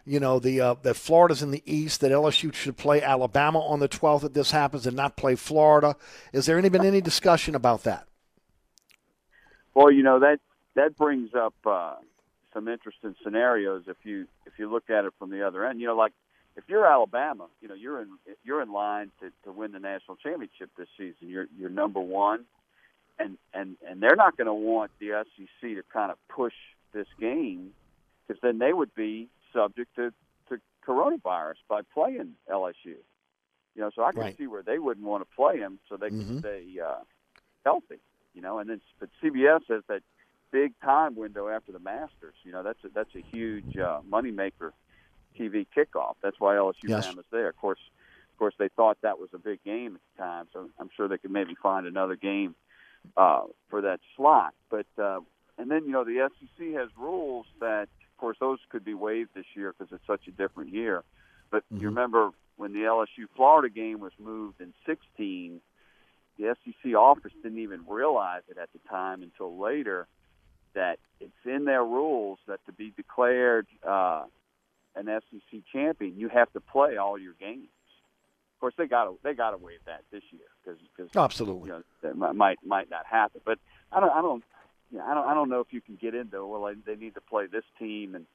you know the uh, that Florida's in the East, that LSU should play Alabama on the 12th if this happens, and not play Florida. Is there any been any discussion about that? Well, you know that that brings up uh, some interesting scenarios if you if you look at it from the other end. You know, like if you're Alabama, you know you're in you're in line to, to win the national championship this season. You're you're number one, and and and they're not going to want the SEC to kind of push this game because then they would be subject to to coronavirus by playing LSU. You know, so I can Right. see where they wouldn't want to play them so they can Mhm. stay uh, healthy. You know, and then but CBS has that big time window after the Masters. You know, that's a, that's a huge uh, moneymaker TV kickoff. That's why LSU Yes. Bama's there. Of course, of course, they thought that was a big game at the time, so I'm sure they could maybe find another game uh, for that slot. But uh, and then you know the SEC has rules that, course, those could be waived this year because it's such a different year. But you remember when the LSU Florida game was moved in 16, the SEC office didn't even realize it at the time until later that it's in their rules that to be declared uh, an SEC champion, you have to play all your games. Of course, they got to they got to waive that this year because Absolutely. you know that might might, might not happen. But I don't I don't you know, I don't I don't know if you can get into it. well they, they need to play this team and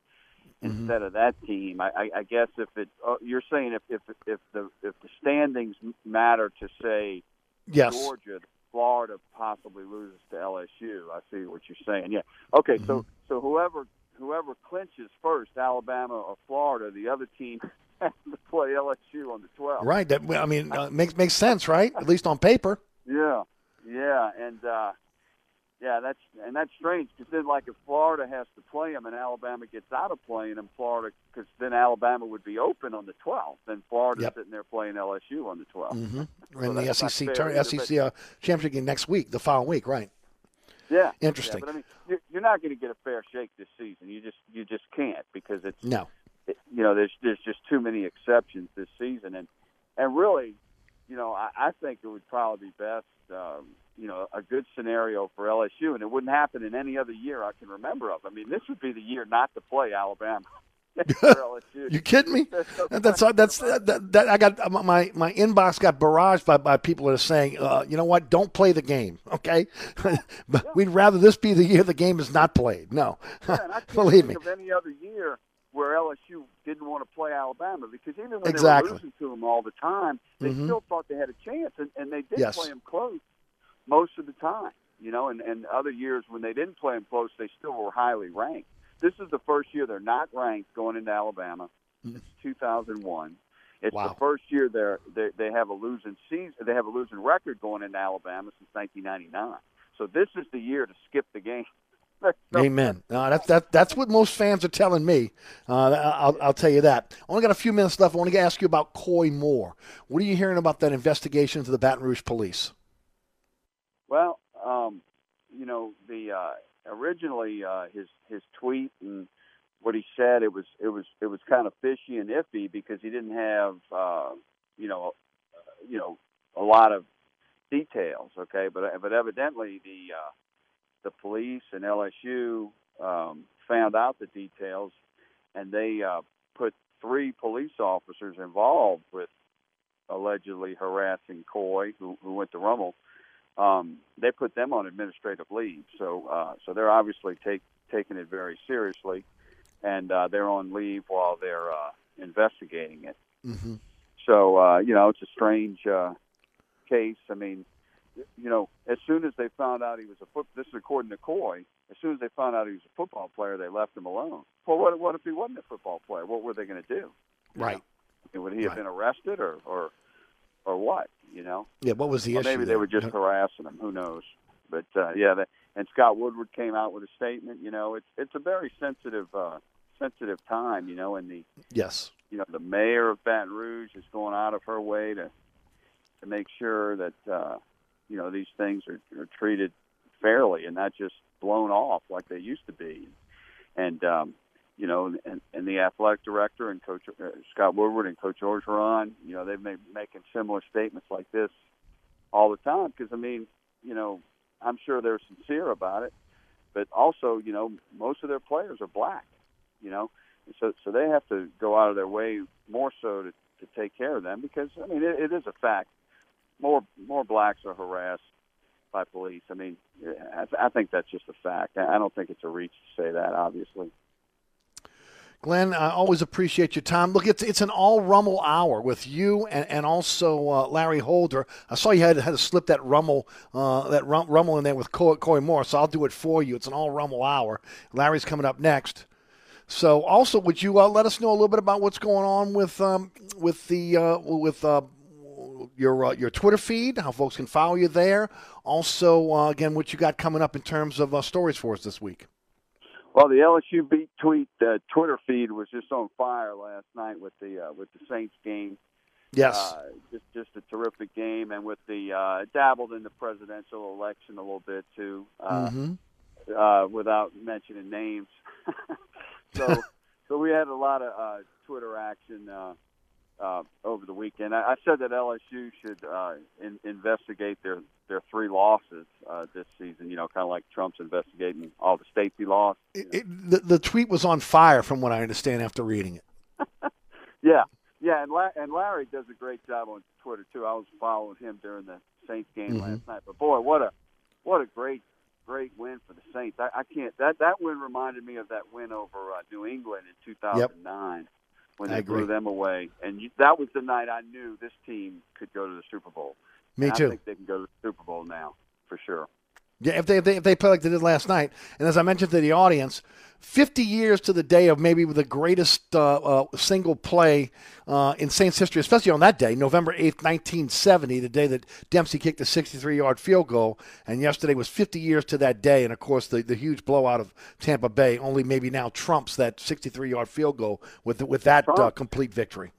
Mm-hmm. instead of that team. I, I, I guess if it uh, you're saying if if if the if the standings matter to say Yes. Georgia, Florida possibly loses to LSU. I see what you're saying. Yeah. Okay. So Mm-hmm. so whoever whoever clinches first, Alabama or Florida, the other team has to play LSU on the 12th. Right. That I mean uh, makes makes sense, right? At least on paper. Yeah, yeah, and uh, yeah, that's and that's strange because then, like, if Florida has to play them and Alabama gets out of playing them, Florida, because then Alabama would be open on the 12th, and Florida's Yep. sitting there playing LSU on the 12th. Mm-hmm. So And the SEC turn, either, SEC uh, championship game next week, the following week, right? Yeah, Interesting. Yeah, but I mean, you're, you're not going to get a fair shake this season. You just you just can't because it's No. it, you know there's there's just too many exceptions this season, and and really, you know, I, I think it would probably be best. Um, you know, a good scenario for LSU, and it wouldn't happen in any other year I can remember of. I mean, this would be the year not to play Alabama. LSU. You kidding me? That's that's that, that, I got my my inbox got barraged by, by people that are saying, uh, you know what? Don't play the game, okay? but we'd rather this be the year the game is not played. No, Yeah, and I can't believe think me. of any other year where LSU didn't want to play Alabama because even when Exactly. they were losing to them all the time, they Mhm. still thought they had a chance, and, and they did Yes. play them close most of the time. You know, and, and other years when they didn't play them close, they still were highly ranked. This is the first year they're not ranked going into Alabama. It's 2001. It's the Mm-hmm. First year they're, they they have a losing season. They have a losing record going into Alabama since 1999. So this is the year to skip the game. Amen. Uh, that's that, that's what most fans are telling me. Uh, I'll, I'll tell you that. Only got a few minutes left. I want to ask you about Koy Moore. What are you hearing about that investigation into the Baton Rouge police? Well, um, you know, the uh, originally uh, his his tweet and what he said it was it was it was kind of fishy and iffy because he didn't have uh, you know uh, you know a lot of details. Okay, but but evidently the uh, the police and LSU um, found out the details and they uh, put three police officers involved with allegedly harassing Koy, who, who went to Rummel. Um, they put them on administrative leave, so uh, so they're obviously take, taking it very seriously, and uh, they're on leave while they're uh, investigating it. Mm-hmm. So uh, you know, it's a strange uh, case. I mean, you know, as soon as they found out he was a foot, this is according to Koy. As soon as they found out he was a football player, they left him alone. Well, what what if he wasn't a football player? What were they going to do? Right. I mean, would he have Right. been arrested or or or what? You know. Yeah, what was the Or issue? maybe they were just harassing him. Who knows? But uh, yeah, the, and Scott Woodward came out with a statement. You know, it's it's a very sensitive uh, sensitive time. You know, and the Yes. you know the mayor of Baton Rouge is going out of her way to to make sure that uh, you know these things are, are treated fairly and not just blown off like they used to be. And um, you know, and, and the athletic director and Coach uh, Scott Woodward and Coach Orgeron, you know, they've been making similar statements like this all the time. Because I mean, you know, I'm sure they're sincere about it, but also, you know, most of their players are black. You know, and so so they have to go out of their way more so to to take care of them because I mean it, it is a fact. More more blacks are harassed by police. I mean, I, I think that's just a fact. I don't think it's a reach to say that. Obviously. Glenn, I always appreciate your time. Look, it's it's an all Rummel hour with you and, and also uh, Larry Holder. I saw you had had to slip that Rummel uh, that Rum, Rummel in there with Koy Moore, so I'll do it for you. It's an all Rummel hour. Larry's coming up next. So, also, would you uh, let us know a little bit about what's going on with um, with the uh, with uh, your uh, your Twitter feed, how folks can follow you there. Also, again, what you got coming up in terms of stories for us this week. Well, the LSU beat tweet uh, Twitter feed was just on fire last night with the uh, with the Saints game. Yes. uh, just just a terrific game, and with the uh, dabbled in the presidential election a little bit too, uh, Mhm. uh, without mentioning names. so so we had a lot of uh, Twitter action uh, uh, over the weekend. I, I said that LSU should uh, in, investigate their their three losses uh, this season. You know, kind of like Trump's investigating all the states he lost. It, it, the, the tweet was on fire, from what I understand after reading it. Yeah, yeah, and La- and Larry does a great job on Twitter too. I was following him during the Saints game Mhm. last night. But boy, what a what a great great win for the Saints. I, I can't that that win reminded me of that win over uh, New England in 2009 when I they agree. blew them away. And you, that was the night I knew this team could go to the Super Bowl. Me And too. I think they can go to the Super Bowl now for sure. Yeah, if they, if they if they play like they did last night, and as I mentioned to the audience, fifty years to the day of maybe the greatest uh, uh, single play uh, in Saints history, especially on that day, November eighth, nineteen seventy, the day that Dempsey kicked the sixty-three yard field goal, and yesterday was fifty years to that day, and of course the, the huge blowout of Tampa Bay only maybe now trumps that sixty-three yard field goal with with that uh, complete victory.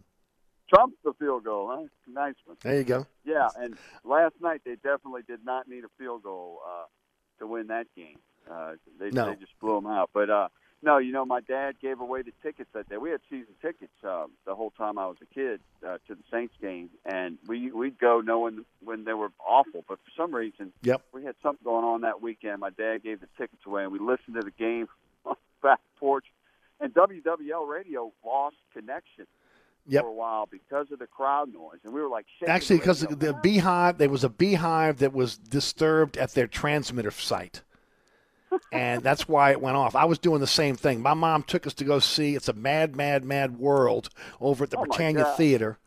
Trump's the field goal, huh? Nice one. There you go. Yeah, and last night they definitely did not need a field goal uh, to win that game. Uh, they, No. they just blew them out. But uh, no, you know, my dad gave away the tickets that day. We had season tickets uh, the whole time I was a kid uh, to the Saints game, and we we'd go knowing when they were awful. But for some reason, Yep. we had something going on that weekend. My dad gave the tickets away, and we listened to the game on the back porch. And WWL radio lost connection Yep. for a while because of the crowd noise, and we were like shaking Actually, because radio. the beehive, there was a beehive that was disturbed at their transmitter site. and that's why it went off. I was doing the same thing. My mom took us to go see It's a Mad, Mad, Mad World over at the Oh, Prytania Theater.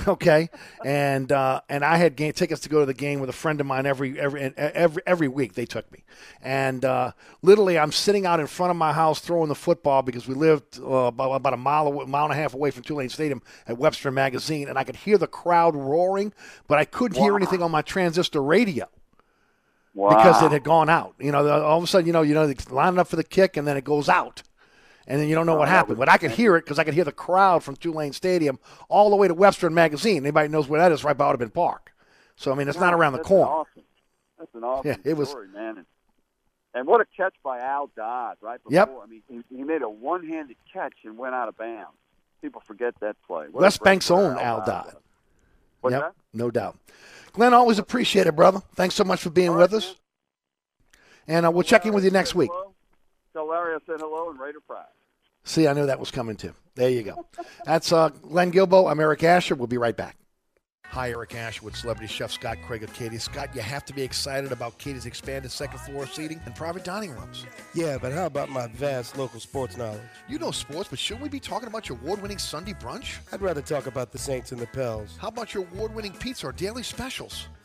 Okay, and uh, and I had game tickets to go to the game with a friend of mine every every every every week. They took me, and uh, literally I'm sitting out in front of my house throwing the football because we lived uh, about, about a mile away, mile and a half away from Tulane Stadium at Webster Magazine, and I could hear the crowd roaring, but I couldn't hear anything on my transistor radio Wow. because it had gone out. You know, all of a sudden, you know, you know, it's lining up for the kick, and then it goes out, and then you don't know what happened. But I could hear it because I could hear the crowd from Tulane Stadium all the way to Webster and Magazine. Anybody knows where that is? Right by Audubon Park. So I mean, it's not around the corner. Awesome. That's an awesome Yeah, it was- story, man. And, and what a catch by Al Dodd right before. Yep. I mean, he, he made a one-handed catch and went out of bounds. People forget that play. What West Bank's own Al Dodd. was. What's Yep, that? no doubt. Glenn, always appreciate it, brother. Thanks so much for being with us. And uh, we'll check in with you next week. Hello. Tell Larry I said hello and Raider Pride. See, I knew that was coming too. There you go. That's uh, Glenn Guilbeau. I'm Eric Asher. We'll be right back. Hi, Eric Asher with celebrity chef Scott Craig of Katie. Scott, you have to be excited about Katie's expanded second floor seating and private dining rooms. Yeah, but how about my vast local sports knowledge? You know sports, but shouldn't we be talking about your award-winning Sunday brunch? I'd rather talk about the Saints and the Pels. How about your award-winning pizza or daily specials?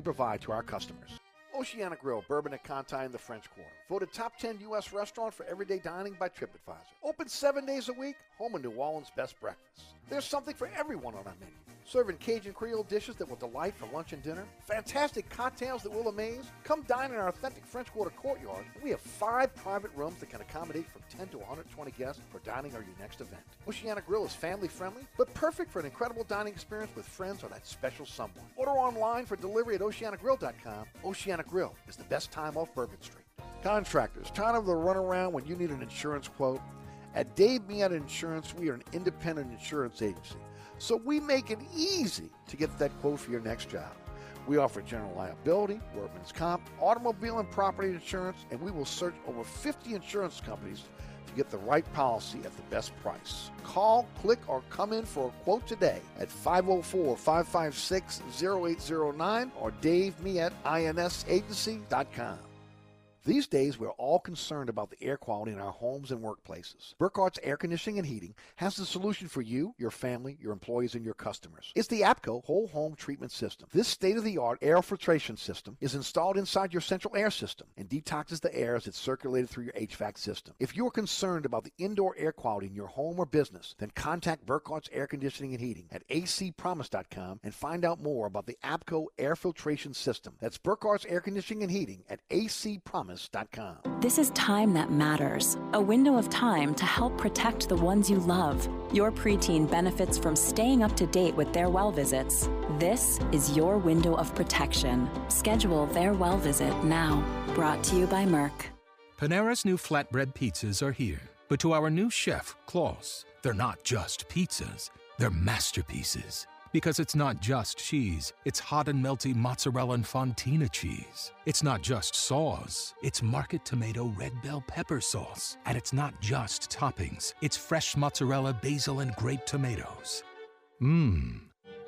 provide to our customers. Oceana Grill, Bourbon at Conti in the French Quarter. Voted top 10 U.S. restaurant for everyday dining by TripAdvisor. Open seven days a week, home of New Orleans' best breakfast. There's something for everyone on our menu. Serving Cajun Creole dishes that will delight for lunch and dinner. Fantastic cocktails that will amaze. Come dine in our authentic French Quarter courtyard. We have five private rooms that can accommodate from 10 to 120 guests for dining or your next event. Oceana Grill is family friendly, but perfect for an incredible dining experience with friends or that special someone. Order online for delivery at oceanagrill.com. Oceana Grill is the best time off Bourbon Street. Contractors, tired of the runaround when you need an insurance quote? At Dave Miata Insurance, we are an independent insurance agency, so we make it easy to get that quote for your next job. We offer general liability, workman's comp, automobile and property insurance, and we will search over 50 insurance companies to get the right policy at the best price. Call, click, or come in for a quote today at 504 556 0809 or Dave me at insagency.com. These days, we're all concerned about the air quality in our homes and workplaces. Burkhardt's Air Conditioning and Heating has the solution for you, your family, your employees, and your customers. It's the APCO Whole Home Treatment System. This state-of-the-art air filtration system is installed inside your central air system and detoxes the air as it's circulated through your HVAC system. If you're concerned about the indoor air quality in your home or business, then contact Burkhardt's Air Conditioning and Heating at acpromise.com and find out more about the APCO air filtration system. That's Burkhardt's Air Conditioning and Heating at acpromise.com. This is time that matters. A window of time to help protect the ones you love. Your preteen benefits from staying up to date with their well visits. This is your window of protection. Schedule their well visit now. Brought to you by Merck. Panera's new flatbread pizzas are here. But to our new chef, Klaus, they're not just pizzas, they're masterpieces. Because it's not just cheese, it's hot and melty mozzarella and fontina cheese. It's not just sauce, it's market tomato red bell pepper sauce. And it's not just toppings, it's fresh mozzarella, basil, and grape tomatoes. Mmm.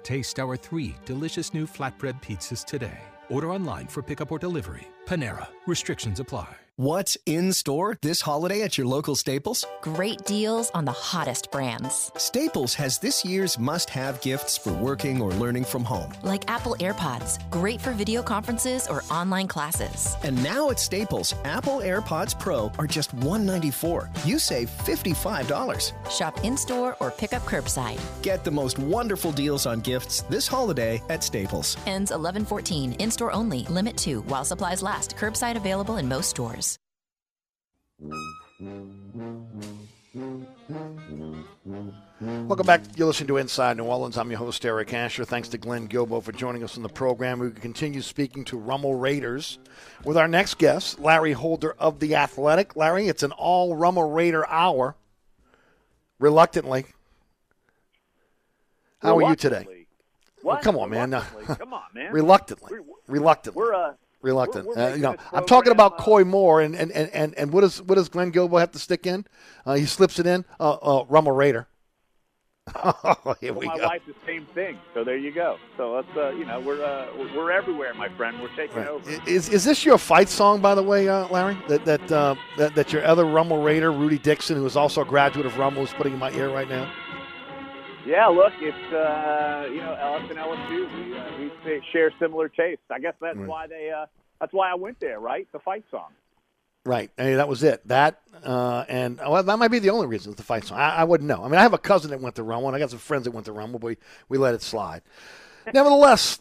Taste our three delicious new flatbread pizzas today. Order online for pickup or delivery. Panera. Restrictions apply. What's in store this holiday at your local Staples? Great deals on the hottest brands. Staples has this year's must have gifts for working or learning from home. Like Apple AirPods, great for video conferences or online classes. And now at Staples, Apple AirPods Pro are just 194. You save $55. Shop in store or pick up curbside. Get the most wonderful deals on gifts this holiday at Staples. Ends 1114. In store only. Limit 2 while supplies last. Curbside available in most stores. Welcome back. You're listening to Inside New Orleans. I'm your host, Eric Asher. Thanks to Glenn Guilbeau for joining us on the program. We continue speaking to Rummel Raiders with our next guest, Larry Holder of The Athletic. Larry, it's an all Rummel Raider hour. Reluctantly. How are you today? What? Oh, come on, man. Come on, man. Reluctantly. We're- Reluctantly. We're uh, Reluctant. We're- we're uh, you know, I'm talking about Koy Moore, and, and, and, and, and what does what does Glenn Guilbeau have to stick in? Uh, he slips it in. Uh, uh, Rummel Raider. Oh, here Well, we my go. wife, the same thing. So there you go. So let's, uh, you know, we're uh, we're- everywhere, my friend. We're taking Right. over. Is is this your fight song, by the way, uh, Larry? That that, uh, that that your other Rummel Raider, Rudy Dixon, who is also a graduate of Rummel, is putting in my ear right now? Yeah, look, it's uh, you know LS and LSU. We uh, we share similar tastes. I guess that's Right. why they. Uh, that's why I went there, right? The fight song. Right. Hey, that was it. That uh, and well, that might be the only reason the fight song. I, I wouldn't know. I mean, I have a cousin that went to Rummel, and I got some friends that went to Rummel, but we, we let it slide. Nevertheless,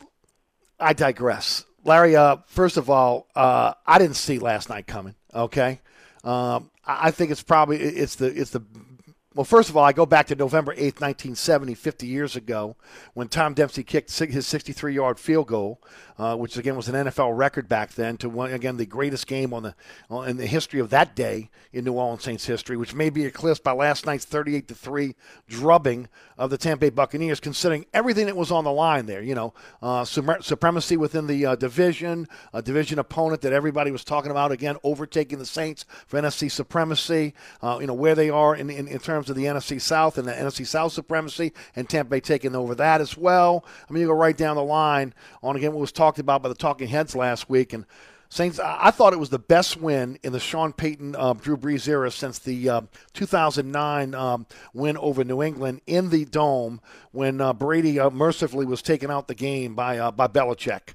I digress. Larry, uh, first of all, uh, I didn't see last night coming. Okay, um, I I think it's probably it's the it's the well, first of all, I go back to November 8th, 1970, 50 years ago, when Tom Dempsey kicked his 63 yard field goal, uh, which again was an NFL record back then, to one, again the greatest game on the in the history of that day in New Orleans Saints history, which may be eclipsed by last night's 38 to 3 drubbing of the Tampa Bay Buccaneers, considering everything that was on the line there. You know, uh, supremacy within the uh, division, a division opponent that everybody was talking about, again, overtaking the Saints for NFC supremacy, uh, you know, where they are in, in, in terms of the NFC South and the NFC South supremacy, and Tampa Bay taking over that as well. I mean, you go right down the line on, again, what was talked about by the talking heads last week. And Saints, I thought it was the best win in the Sean Payton, uh, Drew Brees era since the uh, 2009 um, win over New England in the Dome when uh, Brady uh, mercifully was taken out the game by uh, by Belichick.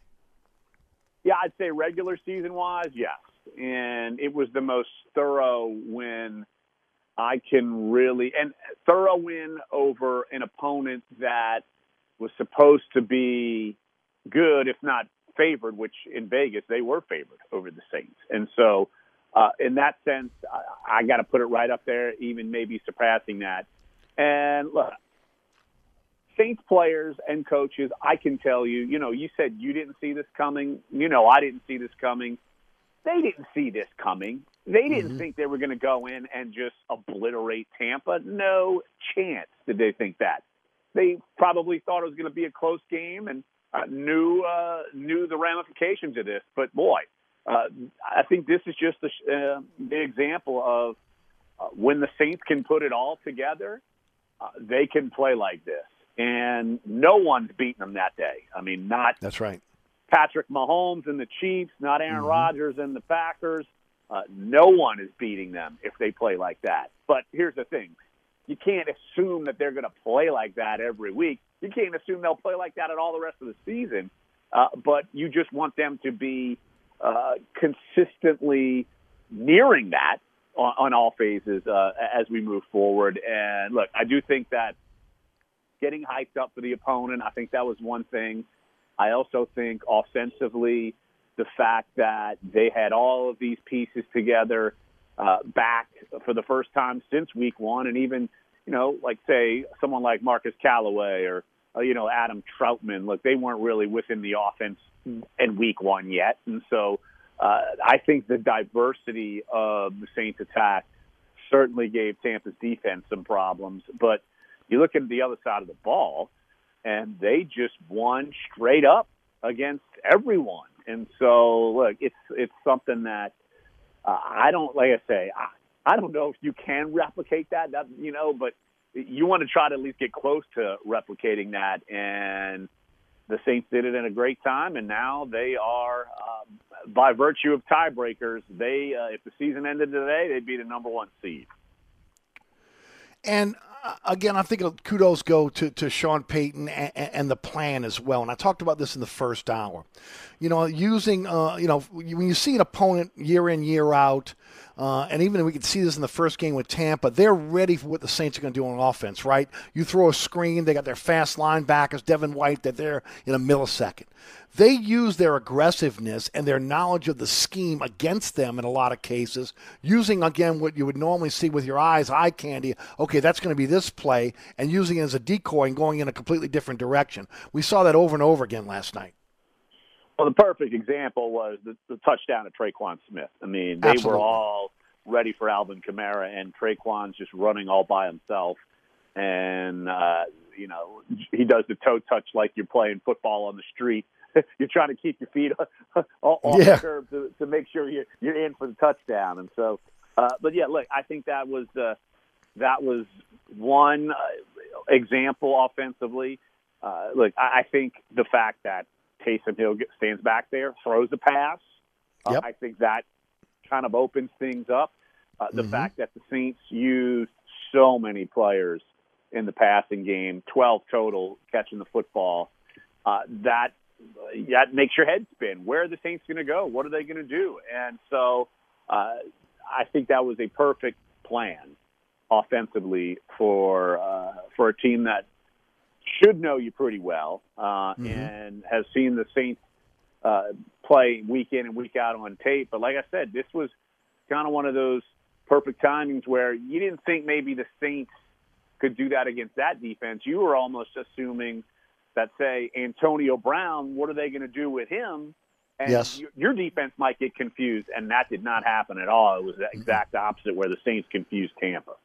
Yeah, I'd say regular season wise, yes. And it was the most thorough win I can really, and thorough win over an opponent that was supposed to be good, if not favored, which in Vegas they were favored over the Saints. And so, uh, in that sense, I, I got to put it right up there, even maybe surpassing that. And look, Saints players and coaches, I can tell you, you know, you said you didn't see this coming. You know, I didn't see this coming. They didn't see this coming. They didn't think they were going to go in and just obliterate Tampa. No chance did they think that. They probably thought it was going to be a close game and uh, knew uh, knew the ramifications of this. But boy, uh, I think this is just the, uh, the example of uh, when the Saints can put it all together, uh, they can play like this. And no one's beaten them that day. I mean, not That's right. Patrick Mahomes and the Chiefs, not Aaron Mm-hmm. Rodgers and the Packers. Uh, no one is beating them if they play like that. But here's the thing you can't assume that they're going to play like that every week. You can't assume they'll play like that at all the rest of the season. Uh, but you just want them to be uh, consistently nearing that on, on all phases uh, as we move forward. And look, I do think that getting hyped up for the opponent, I think that was one thing. I also think offensively, the fact that they had all of these pieces together uh, back for the first time since week one, and even, you know, like say someone like Marquez Callaway or, uh, you know, Adam Trautman, look, they weren't really within the offense in week one yet. And so uh, I think the diversity of the Saints attack certainly gave Tampa's defense some problems. But you look at the other side of the ball, and they just won straight up against everyone. And so, look, it's it's something that uh, I don't like. I say, I, I don't know if you can replicate that. That you know, but you want to try to at least get close to replicating that. And the Saints did it in a great time, and now they are, um, by virtue of tiebreakers, they uh, if the season ended today, they'd be the number one seed. And uh, again, I think kudos go to, to Sean Payton and, and the plan as well. And I talked about this in the first hour. You know, using, uh, you know, when you see an opponent year in, year out, uh, and even we could see this in the first game with Tampa, they're ready for what the Saints are going to do on offense, right? You throw a screen, they got their fast linebackers, Devin White, they're there in a millisecond. They use their aggressiveness and their knowledge of the scheme against them in a lot of cases, using again what you would normally see with your eyes, eye candy. Okay, that's going to be this play, and using it as a decoy and going in a completely different direction. We saw that over and over again last night. Well, the perfect example was the, the touchdown of Tre'Quan Smith. I mean, they Absolutely. were all ready for Alvin Kamara, and Tre'Quan's just running all by himself. And, uh, you know, he does the toe touch like you're playing football on the street. you're trying to keep your feet off Yeah. the curb to, to make sure you're, you're in for the touchdown. And so, uh, but yeah, look, I think that was, uh, that was one, uh, example offensively. Uh, look, I, I think the fact that Taysom Hill stands back there, throws a pass, uh, I think that kind of opens things up. Uh, the Mhm. fact that the Saints used so many players in the passing game, 12 total catching the football, uh, that that makes your head spin. Where are the Saints going to go? What are they going to do? And so uh, I think that was a perfect plan offensively for uh, for a team that should know you pretty well uh, Mhm. and has seen the Saints uh, play week in and week out on tape. But like I said, this was kind of one of those perfect timings where you didn't think maybe the Saints could do that against that defense. You were almost assuming that, say, Antonio Brown, what are they going to do with him? And Yes. your, your defense might get confused, and that did not happen at all. It was the exact opposite where the Saints confused Tampa.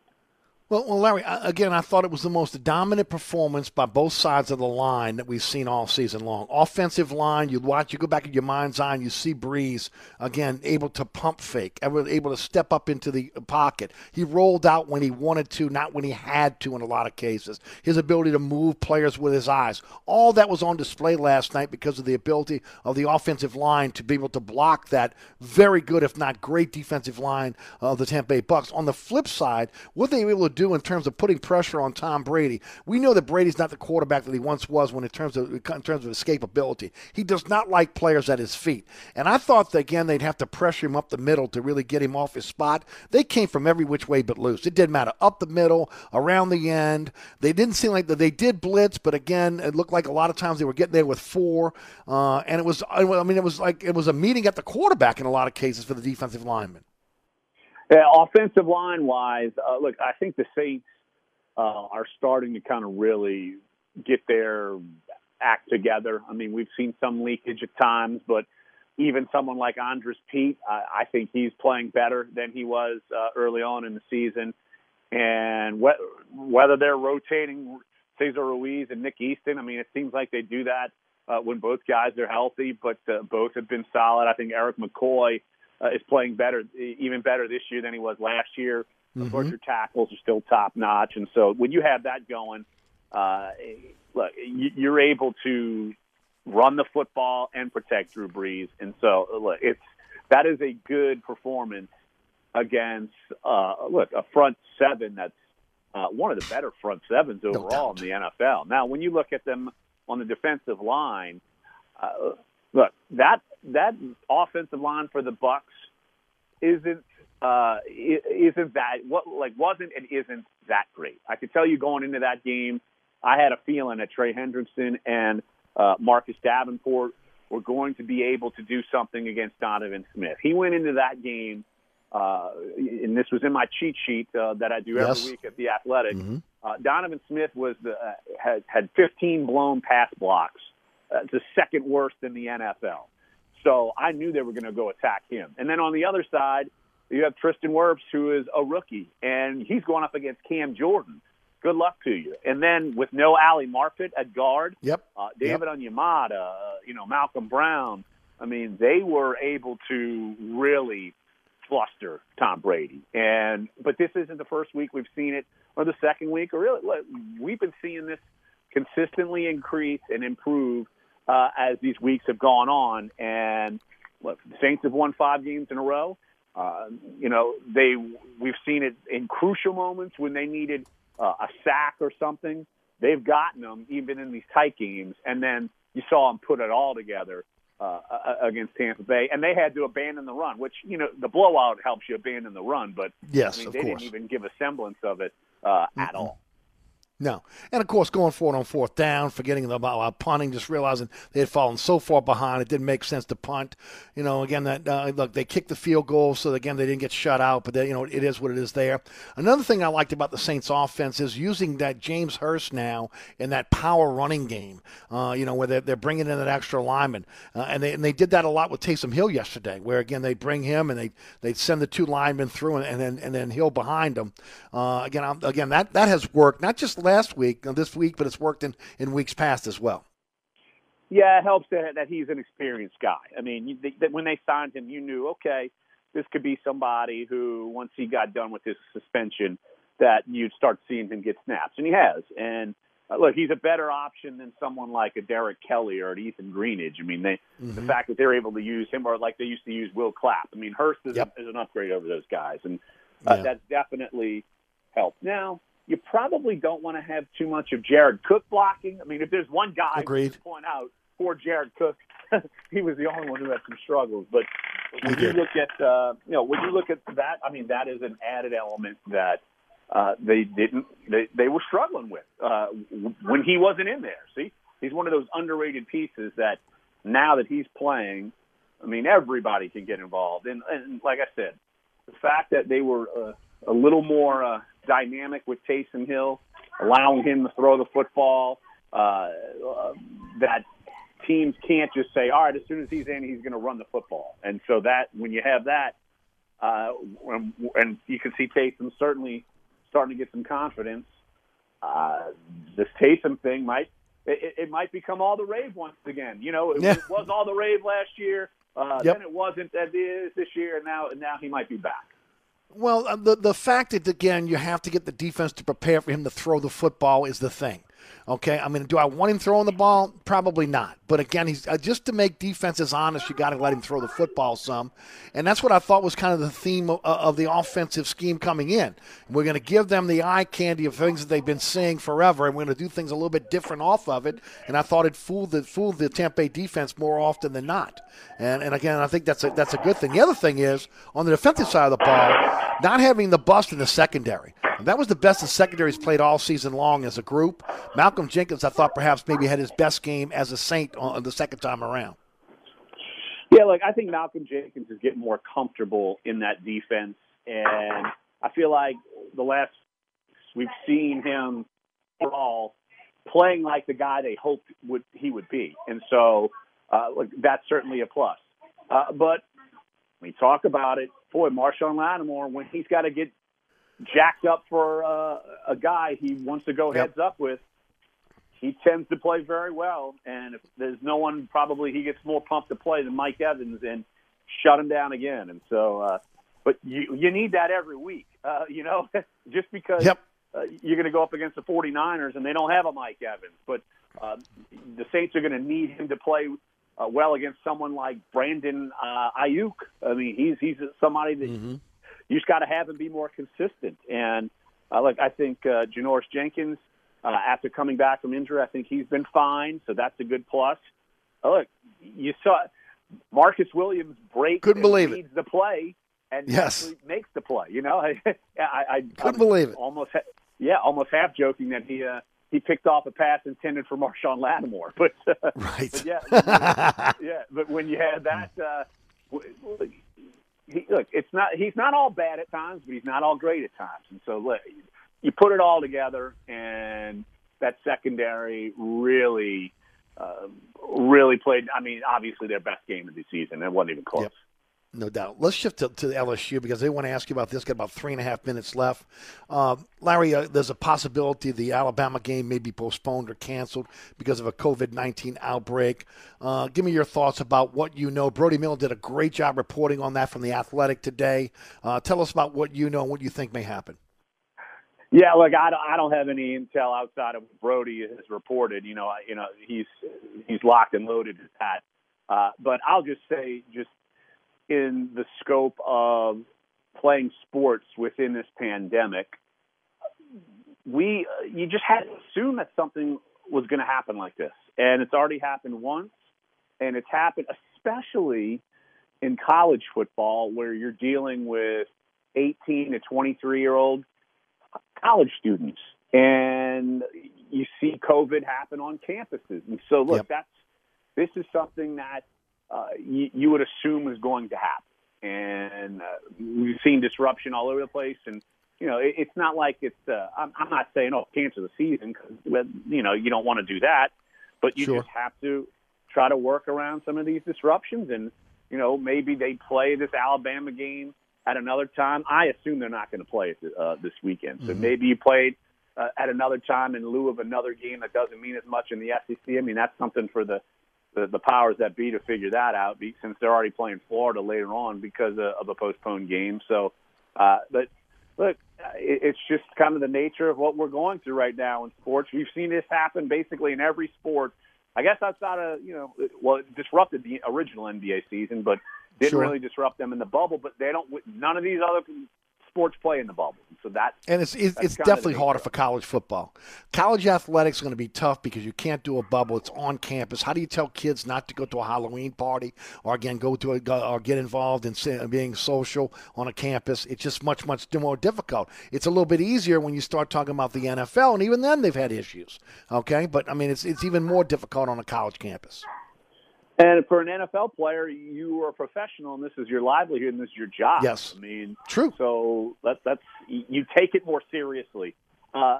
Well, well, Larry, again, I thought it was the most dominant performance by both sides of the line that we've seen all season long. Offensive line, you watch, you go back in your mind's eye, and you see Brees again able to pump fake, able able to step up into the pocket. He rolled out when he wanted to, not when he had to. In a lot of cases, his ability to move players with his eyes, all that was on display last night because of the ability of the offensive line to be able to block that very good, if not great, defensive line of the Tampa Bay Bucks. On the flip side, what they were able to in terms of putting pressure on Tom Brady, we know that Brady's not the quarterback that he once was when in terms of in terms of escapability. He does not like players at his feet, and I thought that again they'd have to pressure him up the middle to really get him off his spot. They came from every which way but loose. It didn't matter up the middle, around the end. They didn't seem like they did blitz, but again, it looked like a lot of times they were getting there with four, uh, and it was I mean it was like it was a meeting at the quarterback in a lot of cases for the defensive linemen. Yeah, offensive line wise, uh, look, I think the Saints uh, are starting to kind of really get their act together. I mean, we've seen some leakage at times, but even someone like Andrus Peat, I, I think he's playing better than he was uh, early on in the season. And wh- whether they're rotating Cesar Ruiz and Nick Easton, I mean, it seems like they do that uh, when both guys are healthy, but uh, both have been solid. I think Erik McCoy uh, is playing better, even better this year than he was last year. Of course, Mhm. your tackles are still top notch, and so when you have that going, uh, look, you- you're able to run the football and protect Drew Brees, and so look, it's that is a good performance against uh, look a front seven that's uh, one of the better front sevens overall in the NFL. Now, when you look at them on the defensive line, uh, look that that offensive line for the Bucks isn't uh, i- isn't that what like wasn't and isn't that great. I could tell you going into that game, I had a feeling that Trey Hendrickson and uh, Marcus Davenport were going to be able to do something against Donovan Smith. He went into that game, uh, and this was in my cheat sheet uh, that I do every Yes. week at the Athletic. Uh, Donovan Smith was the uh, had had 15 blown pass blocks. Uh, it's the second worst in the NFL. So I knew they were going to go attack him. And then on the other side, you have Tristan Wirfs, who is a rookie, and he's going up against Cam Jordan. Good luck to you. And then with no Ali Marpet at guard, Yep. uh, David Onyemata, uh, you know Malcom Brown. I mean, they were able to really fluster Tom Brady. And but this isn't the first week we've seen it, or the second week, or really we've been seeing this consistently increase and improve uh, as these weeks have gone on. And look, the Saints have won five games in a row. Uh, you know, they we've seen it in crucial moments when they needed uh, a sack or something. They've gotten them even in these tight games, and then you saw them put it all together uh, against Tampa Bay, and they had to abandon the run, which you know the blowout helps you abandon the run, but Yes, I mean, they course. didn't even give a semblance of it uh, at all. No. And of course, going for it on fourth down, forgetting about punting, just realizing they had fallen so far behind, it didn't make sense to punt. You know, again, that uh, look, they kicked the field goal, so again, they didn't get shut out, but they, you know, it is what it is there. Another thing I liked about the Saints offense is using that James Hurst now in that power running game, uh, you know, where they're, they're bringing in that extra lineman. Uh, and, they, and they did that a lot with Taysom Hill yesterday, where again, they bring him and they, they send the two linemen through and, and then and then Hill behind them. Uh, again, I'm, again, that, that has worked, not just last week, this week, but it's worked in, in weeks past as well. Yeah, it helps that, that he's an experienced guy. I mean, you, that when they signed him, you knew, okay, this could be somebody who, once he got done with his suspension, that you'd start seeing him get snaps, and he has. And uh, look, he's a better option than someone like a Derrick Kelly or an Ethan Greenidge. I mean, they, the Mhm. fact that they're able to use him, or like they used to use Will Clapp. I mean, Hurst is, Yep. is an upgrade over those guys, and uh, Yeah. that's definitely helped. Now, you probably don't want to have too much of Jared Cook blocking. I mean, if there's one guy Agreed. to point out for Jared Cook, he was the only one who had some struggles. But when you look at uh, you know when you look at that, I mean, that is an added element that uh, they didn't they, they were struggling with uh, when he wasn't in there. See, he's one of those underrated pieces that now that he's playing, I mean, everybody can get involved. And, and like I said, the fact that they were uh, a little more uh, dynamic with Taysom Hill, allowing him to throw the football, uh, uh, that teams can't just say, all right, as soon as he's in, he's going to run the football. And so that when you have that, uh, and, and you can see Taysom certainly starting to get some confidence. Uh, this Taysom thing might it, it might become all the rave once again. You know, it, Yeah. it was all the rave last year. Uh, Yep. Then it wasn't is this year, and now now he might be back. Well, uh, the the fact that again you have to get the defense to prepare for him to throw the football is the thing. Okay, I mean, do I want him throwing the ball? Probably not. But again, he's uh, just to make defenses honest. You got to let him throw the football some, and that's what I thought was kind of the theme of, of the offensive scheme coming in. We're going to give them the eye candy of things that they've been saying forever, and we're going to do things a little bit different off of it. And I thought it fooled the fooled the Tampa Bay defense more often than not. And and again, I think that's a that's a good thing. The other thing is on the defensive side of the ball, not having the bust in the secondary. That was the best the secondaries played all season long as a group. Malcolm Jenkins, I thought perhaps maybe had his best game as a Saint on the second time around. Yeah, like I think Malcolm Jenkins is getting more comfortable in that defense, and I feel like the last we've seen him all playing like the guy they hoped would he would be, and so uh, like that's certainly a plus. Uh, but we talk about it, boy, Marshon Lattimore when he's got to get jacked up for uh, a guy he wants to go Yep. heads up with, he tends to play very well. And if there's no one, probably he gets more pumped to play than Mike Evans and shut him down again. And so, uh, but you you need that every week, uh, you know, just because Yep. uh, you're going to go up against the 49ers and they don't have a Mike Evans, but uh, the Saints are going to need him to play. Uh, well against someone like Brandon uh, Aiyuk. I mean, he's he's somebody that you just got to have him be more consistent. And uh, like I think uh, Janoris Jenkins, uh, after coming back from injury, I think he's been fine, so that's a good plus. Uh, look, you saw Marcus Williams break Couldn't believe it. the play and Yes. actually makes the play. You know, I I, I Couldn't I'm believe it. Almost, ha- yeah, almost half joking that he uh, he picked off a pass intended for Marshon Lattimore, but uh, Right. but yeah, yeah. But when you had that, uh, he, look, it's not he's not all bad at times, but he's not all great at times, and so look, you put it all together, and that secondary really. Uh, really played. I mean, obviously their best game of the season. It wasn't even close. Yep. No doubt. Let's shift to, to LSU because they want to ask you about this. Got about three and a half minutes left. Uh, Larry, uh, there's a possibility the Alabama game may be postponed or canceled because of a COVID 19 outbreak. Uh, give me your thoughts about what you know. Brody Miller did a great job reporting on that from The Athletic today. Uh, tell us about what you know and what you think may happen. Yeah, look, I don't, I don't have any intel outside of Brody has reported. You know, you know, he's he's locked and loaded at that. Uh, but I'll just say, just in the scope of playing sports within this pandemic, we you just had to assume that something was going to happen like this, and it's already happened once, and it's happened especially in college football where you're dealing with 18 to 23 year old college students, and you see COVID happen on campuses. And so, look, Yep. that's this is something that uh, you, you would assume is going to happen, and uh, we've seen disruption all over the place. And you know, it, it's not like it's. Uh, I'm, I'm not saying oh cancel the season because you know you don't want to do that, but you Sure. just have to try to work around some of these disruptions and you know maybe they play this Alabama game at another time. I assume they're not going to play it uh, this weekend, so Mhm. maybe you played uh, at another time in lieu of another game that doesn't mean as much in the SEC. I mean that's something for the the, the powers that be to figure that out, be, since they're already playing Florida later on because of, of a postponed game. So, uh, but look, it- it's just kind of the nature of what we're going through right now in sports. We've seen this happen basically in every sport. I guess outside of you know, well, it disrupted the original NBA season, but didn't Sure. really disrupt them in the bubble. But they don't. None of these other sports play in the bubble, so that And it's it's, it's kind of the definitely harder for college football. College athletics is going to be tough because you can't do a bubble. It's on campus. How do you tell kids not to go to a Halloween party or again go to a or get involved in being social on a campus? It's just much much more difficult. It's a little bit easier when you start talking about the NFL, and even then they've had issues. Okay, but I mean it's it's even more difficult on a college campus. And for an NFL player, you are a professional, and this is your livelihood, and this is your job. Yes. I mean, true. So that, that's you take it more seriously uh,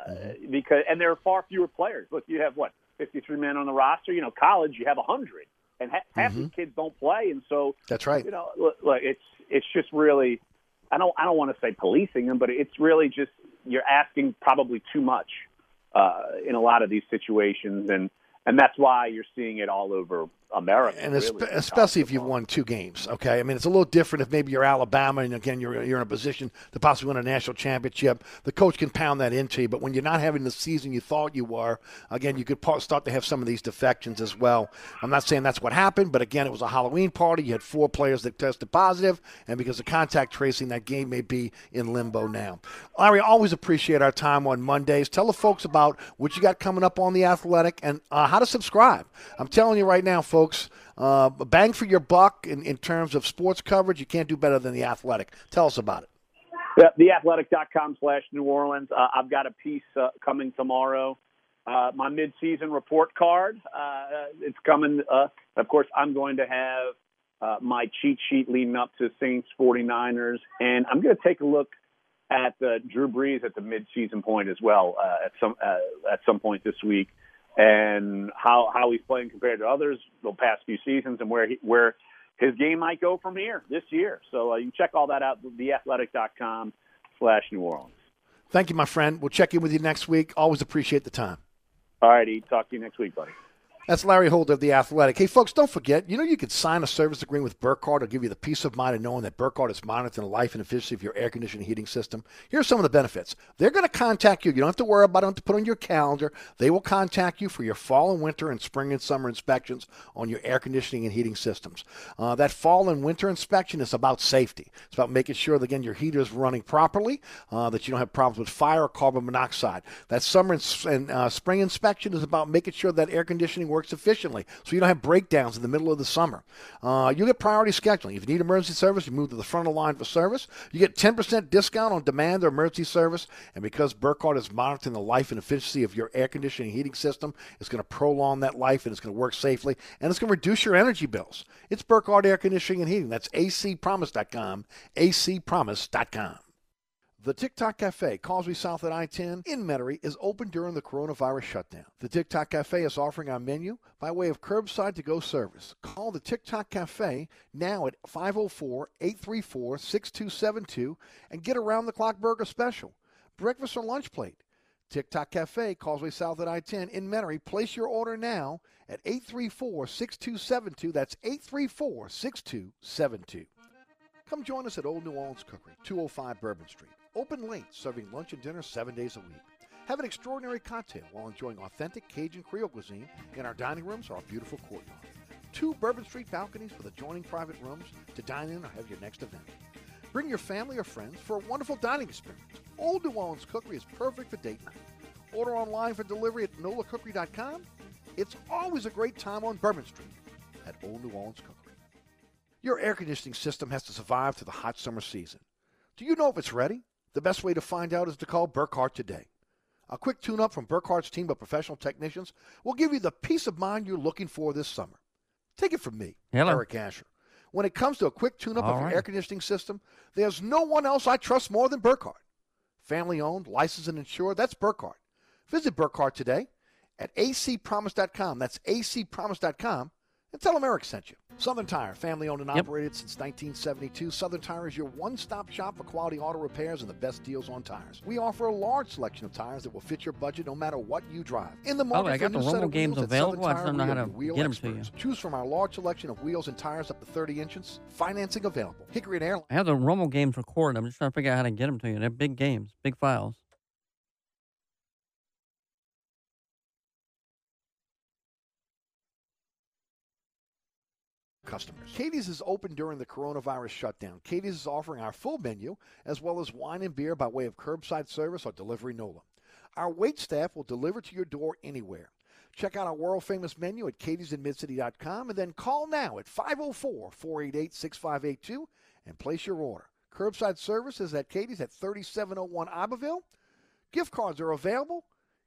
because, and there are far fewer players. Look, you have what fifty-three men on the roster. You know, college you have hundred, and ha- half these kids don't play, and so That's right. You know, look, look, it's it's just really. I don't I don't want to say policing them, but it's really just you're asking probably too much uh, in a lot of these situations, and and that's why you're seeing it all over America. and really. especially if you've won two games. Okay, I mean it's a little different if maybe you're Alabama and again you're you're in a position to possibly win a national championship. The coach can pound that into you, but when you're not having the season you thought you were, again you could start to have some of these defections as well. I'm not saying that's what happened, but again it was a Halloween party. You had four players that tested positive, and because of contact tracing, that game may be in limbo now. Larry, always appreciate our time on Mondays. Tell the folks about what you got coming up on the Athletic and uh, how to subscribe. I'm telling you right now, folks, uh, bang for your buck in, in terms of sports coverage. You can't do better than the Athletic. Tell us about it. Yeah, theathletic.com slash New Orleans. Uh, I've got a piece uh, coming tomorrow. Uh, my mid-season report card. Uh, it's coming. Uh, of course, I'm going to have uh, my cheat sheet leading up to Saints 49ers, and I'm going to take a look at uh, Drew Brees at the mid-season point as well uh, at some uh, at some point this week, and how how he's playing compared to others the past few seasons, and where he, where his game might go from here this year. So uh, you can check all that out at theathletic.com slash New Orleans. Thank you, my friend. We'll check in with you next week. Always appreciate the time. All righty. Talk to you next week, buddy. That's Larry Holder of The Athletic. Hey, folks, don't forget, you know you could sign a service agreement with Burkhardt. It'll give you the peace of mind of knowing that Burkhardt is monitoring the life and efficiency of your air conditioning heating system. Here's some of the benefits. They're going to contact you. You don't have to worry about it. To put on your calendar. They will contact you for your fall and winter and spring and summer inspections on your air conditioning and heating systems. Uh, that fall and winter inspection is about safety. It's about making sure that, again, your heater is running properly, uh, that you don't have problems with fire or carbon monoxide. That summer and, and uh, spring inspection is about making sure that air conditioning works efficiently so you don't have breakdowns in the middle of the summer. Uh, you get priority scheduling. If you need emergency service, you move to the front of the line for service. You get 10% discount on demand or emergency service. And because Burkhardt is monitoring the life and efficiency of your air conditioning heating system, it's going to prolong that life and it's going to work safely and it's going to reduce your energy bills. It's Burkhardt Air Conditioning and Heating. That's acpromise.com, acpromise.com. The TikTok Cafe, Causeway South at I 10 in Metairie, is open during the coronavirus shutdown. The TikTok Cafe is offering our menu by way of curbside to go service. Call the TikTok Cafe now at 504 834 6272 and get around the clock burger special. Breakfast or lunch plate. TikTok Cafe, Causeway South at I 10 in Metairie. Place your order now at 834 6272. That's 834 6272. Come join us at Old New Orleans Cookery, 205 Bourbon Street. Open late, serving lunch and dinner seven days a week. Have an extraordinary cocktail while enjoying authentic Cajun Creole cuisine in our dining rooms or our beautiful courtyard. Two Bourbon Street balconies with adjoining private rooms to dine in or have your next event. Bring your family or friends for a wonderful dining experience. Old New Orleans Cookery is perfect for date night. Order online for delivery at nolacookery.com. It's always a great time on Bourbon Street at Old New Orleans Cookery. Your air conditioning system has to survive through the hot summer season. Do you know if it's ready? The best way to find out is to call Burkhardt today. A quick tune up from Burkhardt's team of professional technicians will give you the peace of mind you're looking for this summer. Take it from me, Hello. Eric Asher. When it comes to a quick tune up of your right. air conditioning system, there's no one else I trust more than Burkhardt. Family owned, licensed, and insured, that's Burkhardt. Visit Burkhardt today at acpromise.com. That's acpromise.com And tell them Eric sent you. Southern Tire, family owned and Yep. operated since 1972. Southern Tire is your one stop shop for quality auto repairs and the best deals on tires. We offer a large selection of tires that will fit your budget no matter what you drive. In the Oh, market I for got the Rummel games available. I don't know how to your get 'em wheel to you. Choose from our large selection of wheels and tires up to 30 inches. Financing available. Hickory and Airline. I have the Rummel games recorded. I'm just trying to figure out how to get them to you. They're big games, big files. Customers. Katie's is open during the coronavirus shutdown. Katie's is offering our full menu as well as wine and beer by way of curbside service or delivery NOLA. Our wait staff will deliver to your door anywhere. Check out our world famous menu at katiesinmidcity.com and then call now at 504 488 6582 and place your order. Curbside service is at Katie's at 3701 Iberville. Gift cards are available.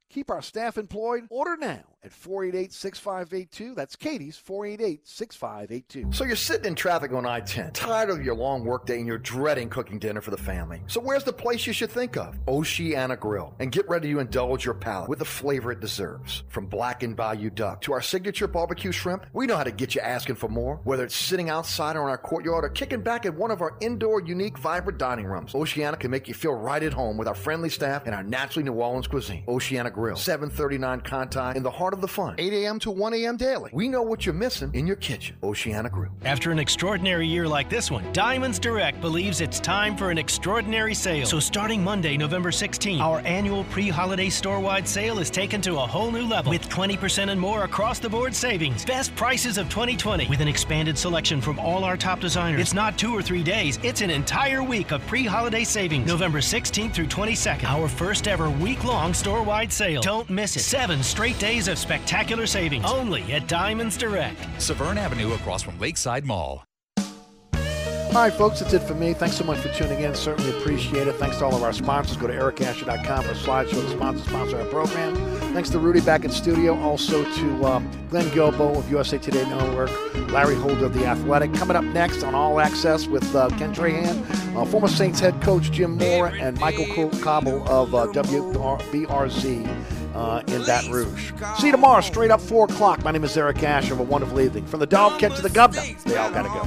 Keep our staff employed. Order now at 488 6582. That's Katie's 488 6582. So you're sitting in traffic on I 10, tired of your long workday, and you're dreading cooking dinner for the family. So where's the place you should think of? Oceana Grill. And get ready to indulge your palate with the flavor it deserves. From blackened bayou duck to our signature barbecue shrimp, we know how to get you asking for more. Whether it's sitting outside or in our courtyard or kicking back at one of our indoor, unique, vibrant dining rooms, Oceana can make you feel right at home with our friendly staff and our naturally New Orleans cuisine. Oceana Grill, 739 Conti, in the heart of the fun, 8 a.m. to 1 a.m. daily. We know what you're missing in your kitchen. Oceana Grill. After an extraordinary year like this one, Diamonds Direct believes it's time for an extraordinary sale. So starting Monday, November 16th, our annual pre-holiday store-wide sale is taken to a whole new level with 20% and more across the board savings. Best prices of 2020 with an expanded selection from all our top designers. It's not two or three days, it's an entire week of pre-holiday savings. November 16th through 22nd, our first ever week-long store-wide sale. Don't miss it. Seven straight days of spectacular savings only at Diamonds Direct. Severn Avenue across from Lakeside Mall. All right, folks, that's it for me. Thanks so much for tuning in. Certainly appreciate it. Thanks to all of our sponsors. Go to ericasher.com for a slideshow to sponsor, sponsor our program. Thanks to Rudy back in studio. Also to um, Glenn Guilbeau of USA Today Network, Larry Holder of The Athletic. Coming up next on All Access with uh, Ken Trahan, uh, former Saints head coach Jim Mora, and Michael Co- Cauble of uh, WBRZ. Uh, in Baton Rouge. See you tomorrow, straight up 4 o'clock. My name is Eric Asher. Have a wonderful evening. From the dog catch to the governor, they all got to go.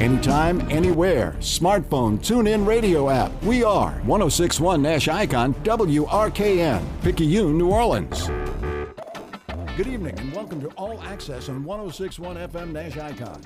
Anytime, anywhere. Smartphone, tune in radio app. We are 1061 Nash Icon WRKN, Picayune, New Orleans. Good evening and welcome to All Access on 1061 FM Nash Icon.